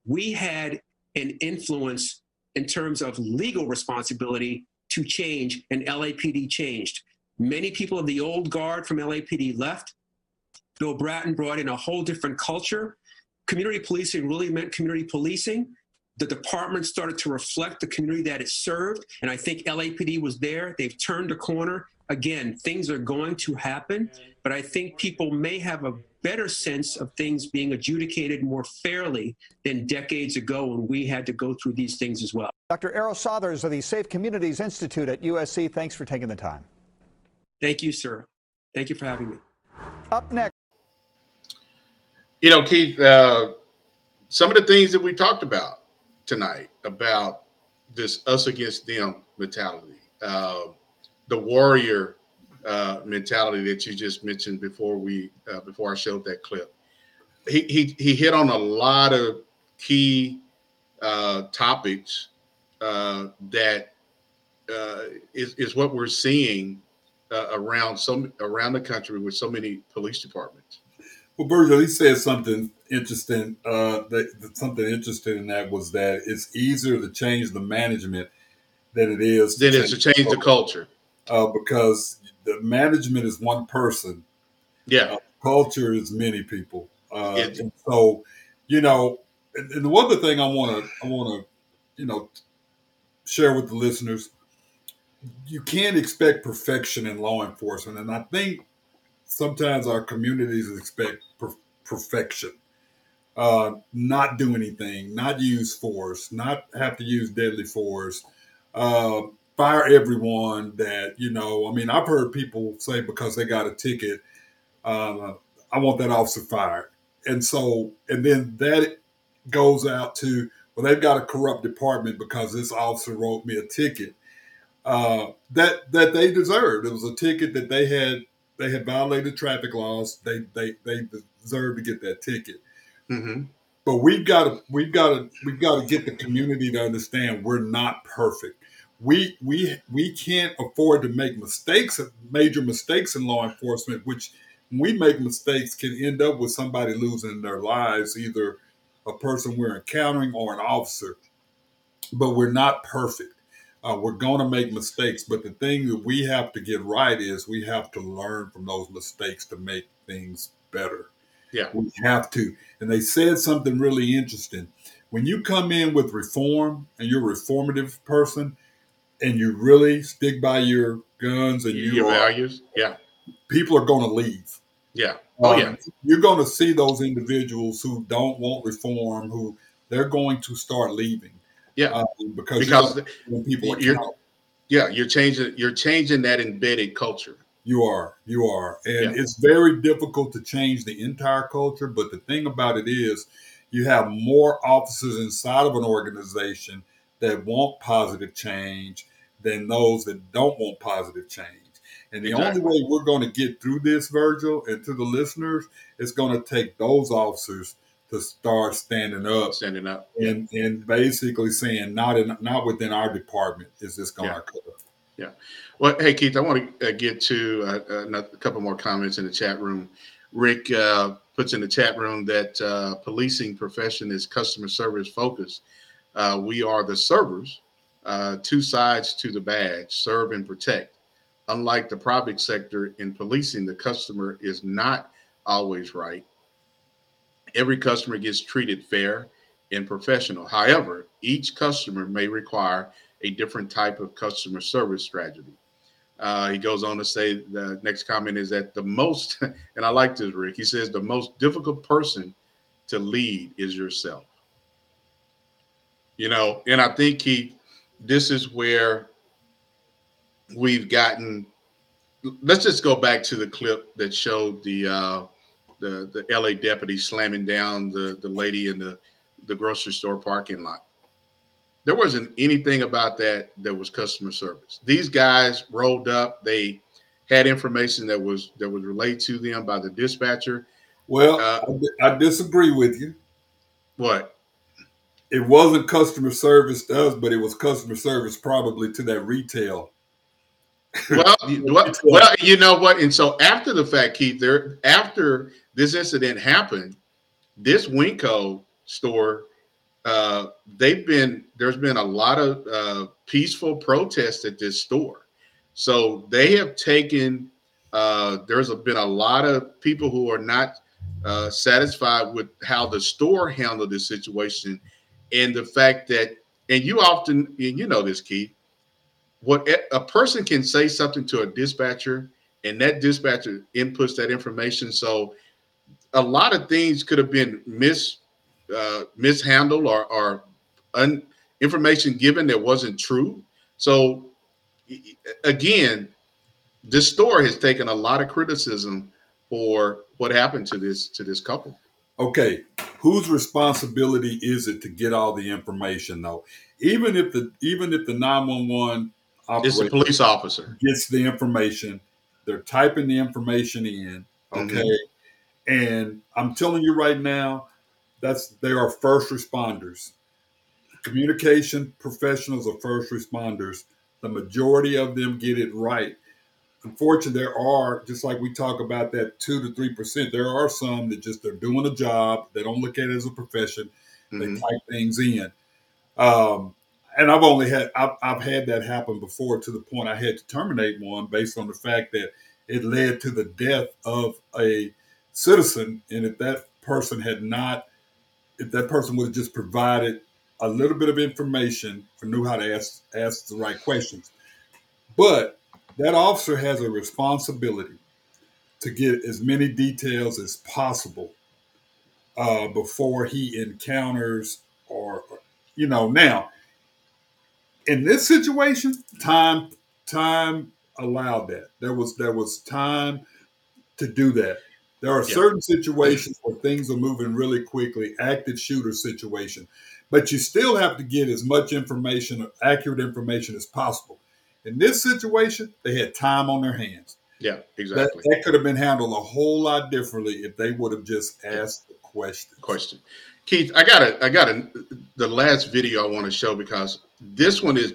M: we had an influence in terms of legal responsibility to change, and LAPD changed. Many people of the old guard from LAPD left. Bill Bratton brought in a whole different culture. Community policing really meant community policing. The department started to reflect the community that it served. And I think LAPD was there. They've turned a corner. Again, things are going to happen, but I think people may have a better sense of things being adjudicated more fairly than decades ago when we had to go through these things as well.
L: Dr. Errol Southers of the Safe Communities Institute at USC, thanks for taking the time.
M: Thank you, sir. Thank you for having me.
L: Up next.
A: You know, Keith, uh, some of the things that we talked about tonight about this us against them mentality, uh, the warrior uh, mentality that you just mentioned before we uh, before I showed that clip. He he he hit on a lot of key uh, topics uh, that uh, is is what we're seeing uh, around some around the country with so many police departments.
B: Well, Virgil, he said something interesting. Uh, that, that something interesting in that was that it's easier to change the management than it is
A: than it is to change the culture.
B: Uh, because the management is one person.
A: Yeah,
B: uh, culture is many people. Uh, and so, you know, and, and the other thing I want to I want to you know share with the listeners you can't expect perfection in law enforcement. And I think sometimes our communities expect per- perfection. Uh, not do anything, not use force, not have to use deadly force, uh, fire everyone that, you know, I mean, I've heard people say because they got a ticket, uh, I want that officer fired. And so, and then that goes out to, well, they've got a corrupt department because this officer wrote me a ticket uh, that that they deserved. It was a ticket that they had they had violated traffic laws. They they they deserved to get that ticket.
A: Mm-hmm.
B: But we've got to we've got to we've got to get the community to understand we're not perfect. We we we can't afford to make mistakes, major mistakes in law enforcement, which we make mistakes can end up with somebody losing their lives, either a person we're encountering or an officer. But we're not perfect. Uh, we're going to make mistakes, but the thing that we have to get right is we have to learn from those mistakes to make things better.
A: Yeah.
B: We have to. And they said something really interesting. When you come in with reform and you're a reformative person and you really stick by your guns and you
A: your
B: are,
A: values, yeah,
B: people are going to leave.
A: Yeah. Oh
B: Um,
A: yeah.
B: You're going to see those individuals who don't want reform, who they're going to start leaving.
A: Yeah.
B: Because,
A: Because
B: you're- when people are
A: you're, yeah, you're changing you're changing that embedded culture.
B: You are, you are, and
A: Yeah.
B: it's very difficult to change the entire culture. But the thing about it is, you have more officers inside of an organization that want positive change than those that don't want positive change. And the
A: Exactly.
B: only way we're going to get through this, Virgil, and to the listeners, is going to take those officers to start standing up,
A: standing up,
B: and and basically saying, not in not within our department is this going to
A: Yeah.
B: occur.
A: Yeah. Well, hey, Keith, I want to uh, get to uh, a couple more comments in the chat room. Rick uh, puts in the chat room that uh, policing profession is customer service focused. Uh, we are the servers, uh, two sides to the badge, serve and protect. Unlike the private sector in policing, the customer is not always right. Every customer gets treated fair and professional. However, each customer may require a different type of customer service strategy. Uh, he goes on to say the next comment is that the most, and I like this, Rick. He says the most difficult person to lead is yourself. You know, and I think he, this is where we've gotten. Let's just go back to the clip that showed the uh, the the LA deputy slamming down the the lady in the the grocery store parking lot there wasn't anything about that that was customer service. These guys rolled up. They had information that was that was relayed to them by the dispatcher.
B: Well,
A: Uh,
B: I, I disagree with you.
A: What?
B: It wasn't customer service to us, but it was customer service probably to that retail.
A: Well, you- well, you know what? And so after the fact, Keith, there after this incident happened, this Winco store, uh, they've been there's been a lot of uh, peaceful protests at this store. So they have taken. Uh, there's been a lot of people who are not uh, satisfied with how the store handled this situation, and the fact that, and you often, and you know this, Keith, what a- person can say something to a dispatcher, and that dispatcher inputs that information. So a lot of things could have been mis uh, mishandled or, or un, information given that wasn't true. So again, this store has taken a lot of criticism for what happened to this to this couple.
B: Okay, whose responsibility is it to get all the information though? Even if the even if the nine one one
A: It's a police officer.
B: gets the information, they're typing the information in. Mm-hmm. Okay, and I'm telling you right now, that's they are first responders. Communication professionals are first responders. The majority of them get it right. Unfortunately, there are just like we talk about that two to three percent. There are some that just they're doing a job. They don't look at it as a profession. They type things in. Um, and I've only had I've, I've had that happen before to the point I had to terminate one based on the fact that it led to the death of a citizen. And if that person had not, if that person would have just provided a little bit of information or knew how to ask ask the right questions, but that officer has a responsibility to get as many details as possible uh, before he encounters or you know now in this situation time time allowed that. There was there was time to do that. There are
A: Yeah.
B: certain situations where things are moving really quickly active shooter situation but you still have to get as much information accurate information as possible in this situation they had time on their hands
A: Yeah,
B: that,
A: exactly.
B: that could have been handled a whole lot differently if they would have just asked the question
A: question. Keith, I got a, I got a, the last video I want to show because this one is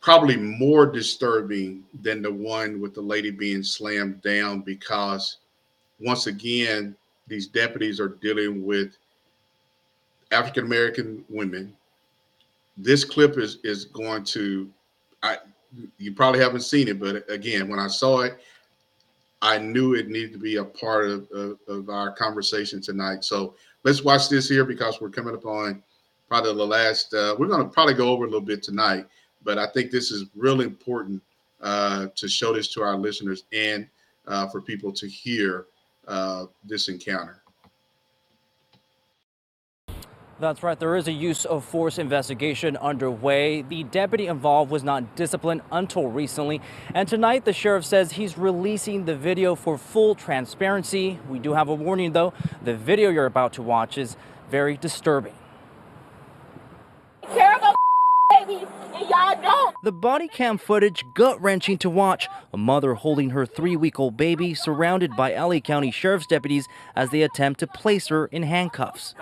A: probably more disturbing than the one with the lady being slammed down because once again, these deputies are dealing with African American women. This clip is is going to, I you probably haven't seen it, but again, when I saw it, I knew it needed to be a part of, of, of our conversation tonight. So let's watch this here because we're coming up on probably the last. Uh, we're going to probably go over a little bit tonight, but I think this is really important uh, to show this to our listeners and uh, for people to hear uh, this encounter.
N: That's right. There is a use of force investigation underway. The deputy involved was not disciplined until recently. And tonight, the sheriff says he's releasing the video for full transparency. We do have a warning, though. The video you're about to watch is very disturbing.
F: Babies, and y'all don't.
N: The body cam footage gut wrenching to watch. A mother holding her three week old baby surrounded by LA County Sheriff's deputies as they attempt to place her in handcuffs.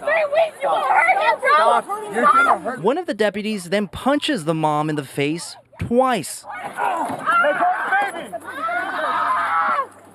F: Baby three weeks. You gonna hurt him, bro?
E: You're gonna hurt.
N: One of the deputies then punches the mom in the face twice.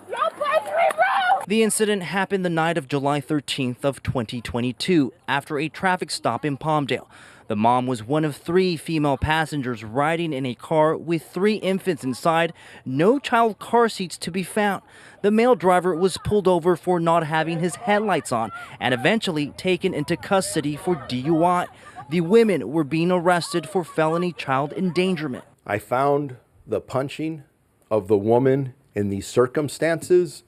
F: Y'all punch me, bro.
N: The incident happened the night of July 13th of 2022 after a traffic stop in Palmdale. The mom was one of three female passengers riding in a car with three infants inside, no child car seats to be found. The male driver was pulled over for not having his headlights on and eventually taken into custody for DUI. The women were being arrested for felony child endangerment.
O: I found the punching of the woman in these circumstances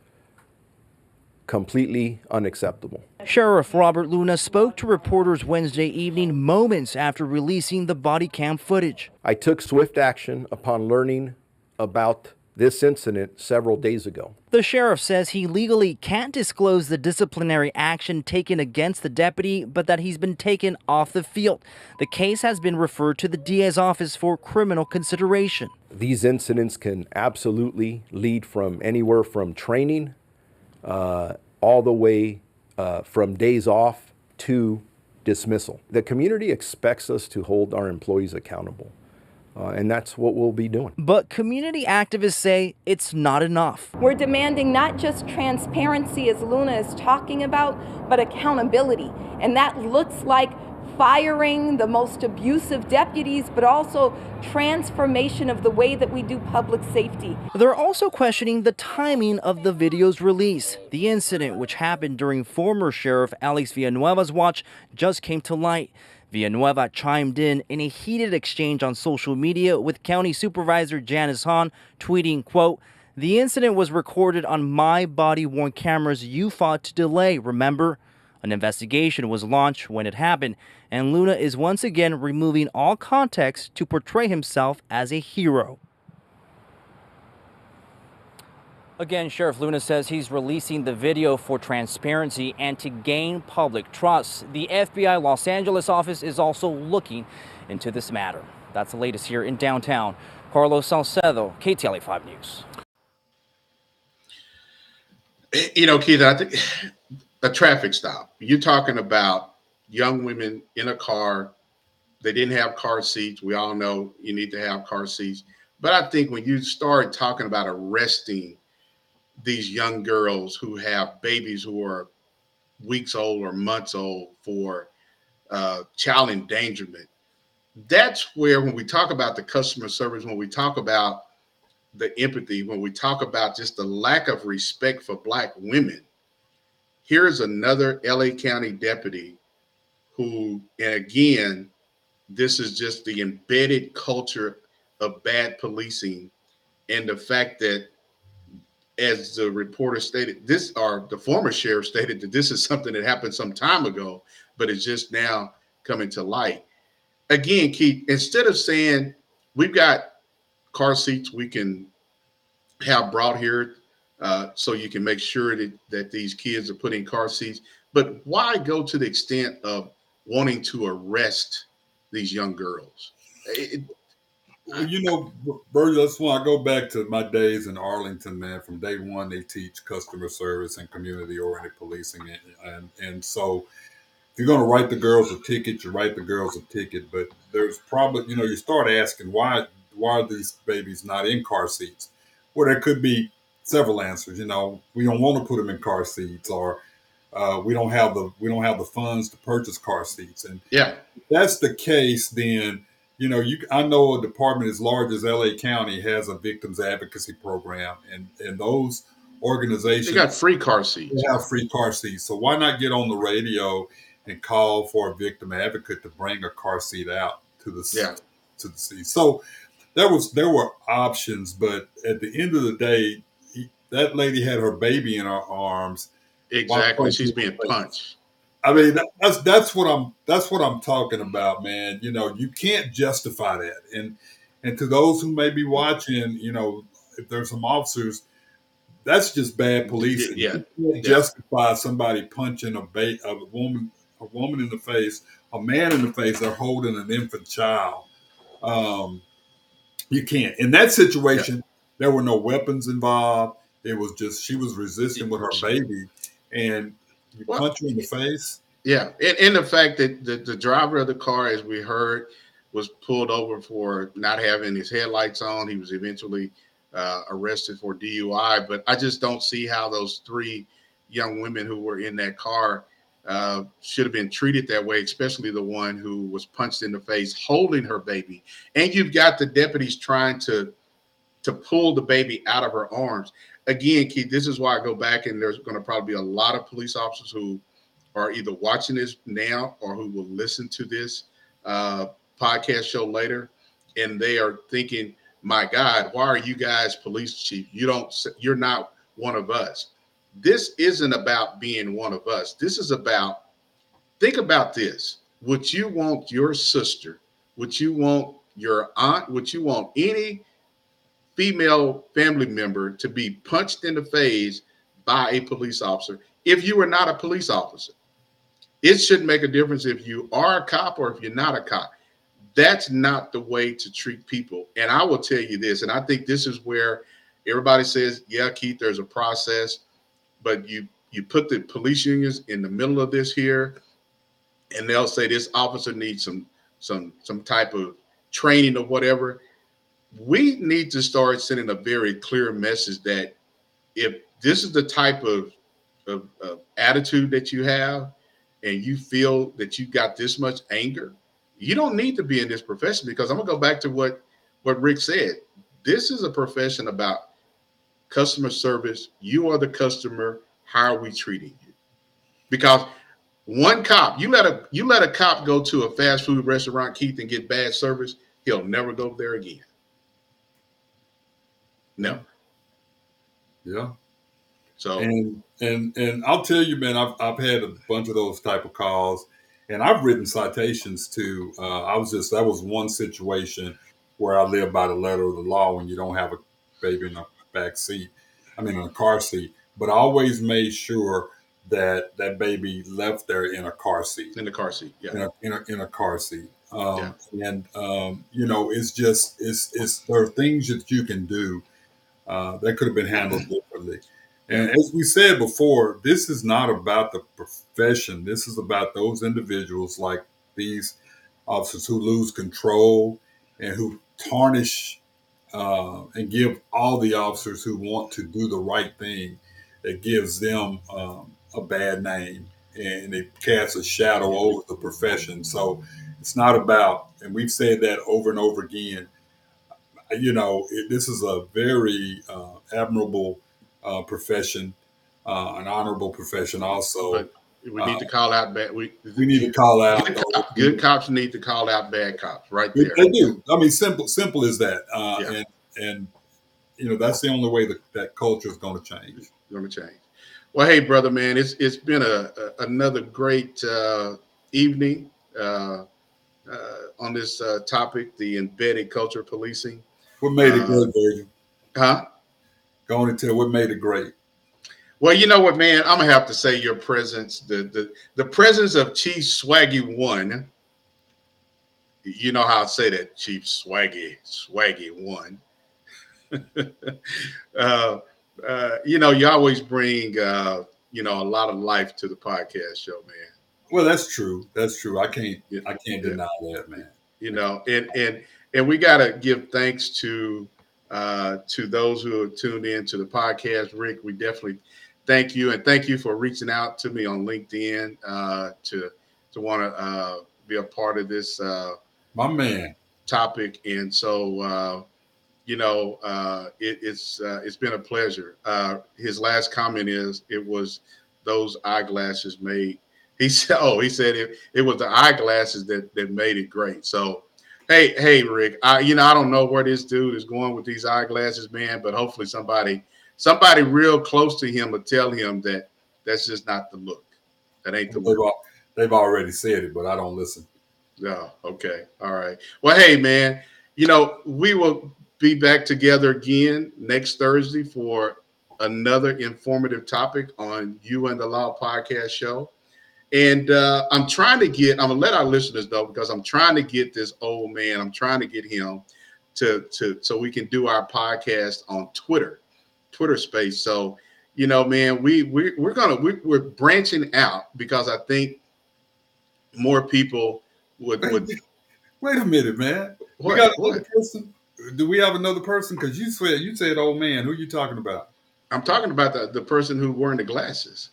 O: completely unacceptable.
N: Sheriff Robert Luna spoke to reporters Wednesday evening moments after releasing the body cam footage.
O: I took swift action upon learning about this incident several days ago.
N: The sheriff says he legally can't disclose the disciplinary action taken against the deputy, but that he's been taken off the field. The case has been referred to the DA's office for criminal consideration.
O: These incidents can absolutely lead from anywhere from training uh, all the way uh, from days off to dismissal. The community expects us to hold our employees accountable. Uh, and that's what we'll be doing.
N: But community activists say it's not enough.
P: We're demanding not just transparency, as Luna is talking about, but accountability. And that looks like firing the most abusive deputies, but also transformation of the way that we do public safety.
N: They're also questioning the timing of the video's release. The incident, which happened during former Sheriff Alex Villanueva's watch, just came to light. Villanueva chimed in in a heated exchange on social media with County Supervisor Janice Hahn, tweeting, quote, the incident was recorded on my body-worn cameras you fought to delay, remember? An investigation was launched when it happened, and Luna is once again removing all context to portray himself as a hero. Again, Sheriff Luna says he's releasing the video for transparency and to gain public trust. The FBI Los Angeles office is also looking into this matter. That's the latest here in downtown. Carlos Salcedo, KTLA 5 News.
A: Eh, you know, Keith, I think a traffic stop. You're talking about young women in a car. They didn't have car seats. We all know you need to have car seats. But I think when you start talking about arresting these young girls who have babies who are weeks old or months old for uh, child endangerment, that's where when we talk about the customer service, when we talk about the empathy, when we talk about just the lack of respect for black women, here's another LA County deputy who, and again, this is just the embedded culture of bad policing and the fact that as the reporter stated this or the former sheriff stated that this is something that happened some time ago but it's just now coming to light. Again keith instead of saying we've got car seats we can have brought here uh, so you can make sure that, that these kids are put in car seats but why go to the extent of wanting to arrest these young girls it,
B: well, you know, Bert, that's when I go back to my days in Arlington, man. From day one, they teach customer service and community-oriented policing, and and, and so if you're going to write the girls a ticket, you write the girls a ticket. But there's probably, you know, you start asking why why are these babies not in car seats? Well, there could be several answers. You know, we don't want to put them in car seats, or uh, we don't have the we don't have the funds to purchase car seats. And
A: yeah,
B: if that's the case, then you know, you I know a department as large as LA County has a victims advocacy program, and and those organizations
A: they got free car seats.
B: They have free car seats. So why not get on the radio and call for a victim advocate to bring a car seat out to the
A: yeah.
B: to the seat? So there was there were options, but at the end of the day, that lady had her baby in her arms.
A: Exactly, she's being punched.
B: I mean, that's that's what I'm that's what I'm talking about, man. You know, you can't justify that. And and to those who may be watching, you know, if there's some officers, that's just bad policing.
A: Yeah,
B: you can't justify somebody punching a ba- a woman a woman in the face, a man in the face, they're holding an infant child. Um, you can't. In that situation, there were no weapons involved. It was just she was resisting with her baby, and you
A: Well-
B: punch her in the face.
A: Yeah, and, and the fact that the, the driver of the car, as we heard, was pulled over for not having his headlights on. He was eventually uh, arrested for DUI. But I just don't see how those three young women who were in that car uh, should have been treated that way, especially the one who was punched in the face holding her baby. And you've got the deputies trying to to pull the baby out of her arms. Again, Keith, this is why I go back, and there's going to probably be a lot of police officers who are either watching this now or who will listen to this uh, podcast show later, and they are thinking, "My God, why are you guys police chief? You don't, you're not one of us." This isn't about being one of us. This is about. Think about this. Would you want your sister? Would you want your aunt? Would you want any female family member to be punched in the face by a police officer if you are not a police officer? It shouldn't make a difference if you are a cop or if you're not a cop. That's not the way to treat people. And I will tell you this, and I think this is where everybody says, "Yeah, Keith, there's a process," but you you put the police unions in the middle of this here, and they'll say this officer needs some some some type of training or whatever. We need to start sending a very clear message that if this is the type of, of, of attitude that you have, and you feel that you got this much anger, you don't need to be in this profession because I'm gonna go back to what what Rick said. This is a profession about customer service. You are the customer. How are we treating you? Because one cop, you let a you let a cop go to a fast food restaurant, Keith, and get bad service, he'll never go there again. No.
B: Yeah.
A: So
B: and and and I'll tell you, man, I've I've had a bunch of those type of calls, and I've written citations to. Uh, I was just that was one situation where I live by the letter of the law when you don't have a baby in a back seat, I mean in a car seat. But I always made sure that that baby left there in a car seat.
A: in the car seat, yeah.
B: In a in a, in a car seat. Um, And um, you know, it's just it's it's there are things that you can do uh, that could have been handled differently. And as we said before, this is not about the profession. This is about those individuals like these officers who lose control and who tarnish uh, and give all the officers who want to do the right thing it gives them um, a bad name and it casts a shadow over the profession. So it's not about, and we've said that over and over again. You know, it, this is a very uh, admirable uh, profession, uh, an honorable profession. Also,
A: we need to call out bad. We
B: we need to call out.
A: good, cop- good cops need to call out bad cops right there.
B: they do. I mean, simple, simple as that. Uh, And and you know that's the only way that that culture is going to change.
A: Going to change. Well, hey, brother, man, it's it's been a, a another great uh, evening uh, uh, on this uh, topic, the embedded culture policing.
B: What made it
A: Uh,
B: great, Virgil?
A: Huh?
B: Go on and tell what made it great.
A: Well, you know what, man, I'm gonna have to say your presence, the the the presence of Chief Swaggy One. You know how I say that, Chief Swaggy, Swaggy One. uh, uh, you know, you always bring uh, you know a lot of life to the podcast show, man.
B: Well, that's true. That's true. I can't. I can't deny that, man.
A: you know and and and we got to give thanks to uh to those who have tuned in to the podcast. Rick we definitely thank you and thank you for reaching out to me on linkedin uh to to want to uh be a part of this uh
B: my man.
A: topic. And so uh you know uh it, it's uh, it's been a pleasure. Uh his last comment is it was those eyeglasses made he said oh he said it, it was the eyeglasses that that made it great. So hey hey rick i you know i don't know where this dude is going with these eyeglasses man but hopefully somebody somebody real close to him will tell him that that's just not the look that ain't the
B: They've,
A: look
B: al- they've already said it, but I don't listen.
A: Oh, okay. All right. Well, hey, man, you know, we will be back together again next Thursday for another informative topic on You and the Law podcast show. And uh, I'm trying to get, I'm gonna let our listeners know because I'm trying to get this old man, I'm trying to get him to to so we can do our podcast on Twitter, Twitter space. So, you know, man, we we we're gonna we, we're branching out because I think more people would would
B: Wait a minute, man.
A: What?
B: We got another person. Do we have another person? Because you said you said old man. Who are you talking about?
A: I'm talking about the, the person who wearing the glasses.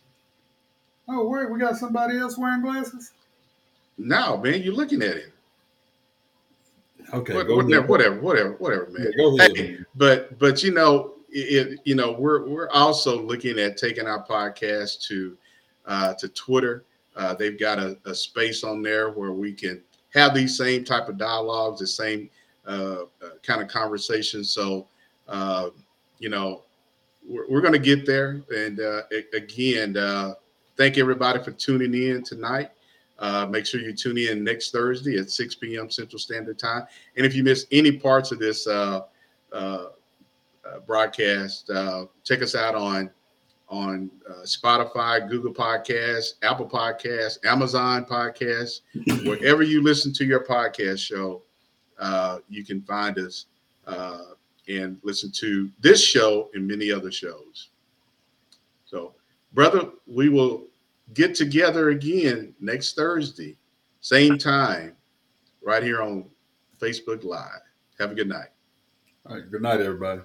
B: Oh, wait, we got somebody else wearing glasses.
A: No, man, you're looking at him.
B: Okay,
A: What-
B: go
A: whatever,
B: ahead.
A: whatever, whatever, whatever, man.
B: Yeah, go ahead,
A: Hey, but but you know, it, you know, we're we're also looking at taking our podcast to uh, to Twitter. Uh, they've got a, a space on there where we can have these same type of dialogues, the same uh, uh, kind of conversations. So, uh, you know, we're, we're going to get there. And uh, again, uh, thank everybody for tuning in tonight. Uh, make sure you tune in next Thursday at 6 p.m. Central Standard Time. And if you miss any parts of this uh, uh, uh, broadcast, uh, check us out on on uh, Spotify, Google Podcasts, Apple Podcasts, Amazon Podcasts, wherever you listen to your podcast show, uh, you can find us uh, and listen to this show and many other shows. So, brother, we will get together again next Thursday, same time, right here on Facebook Live. Have a good night.
B: All right. Good night, everybody.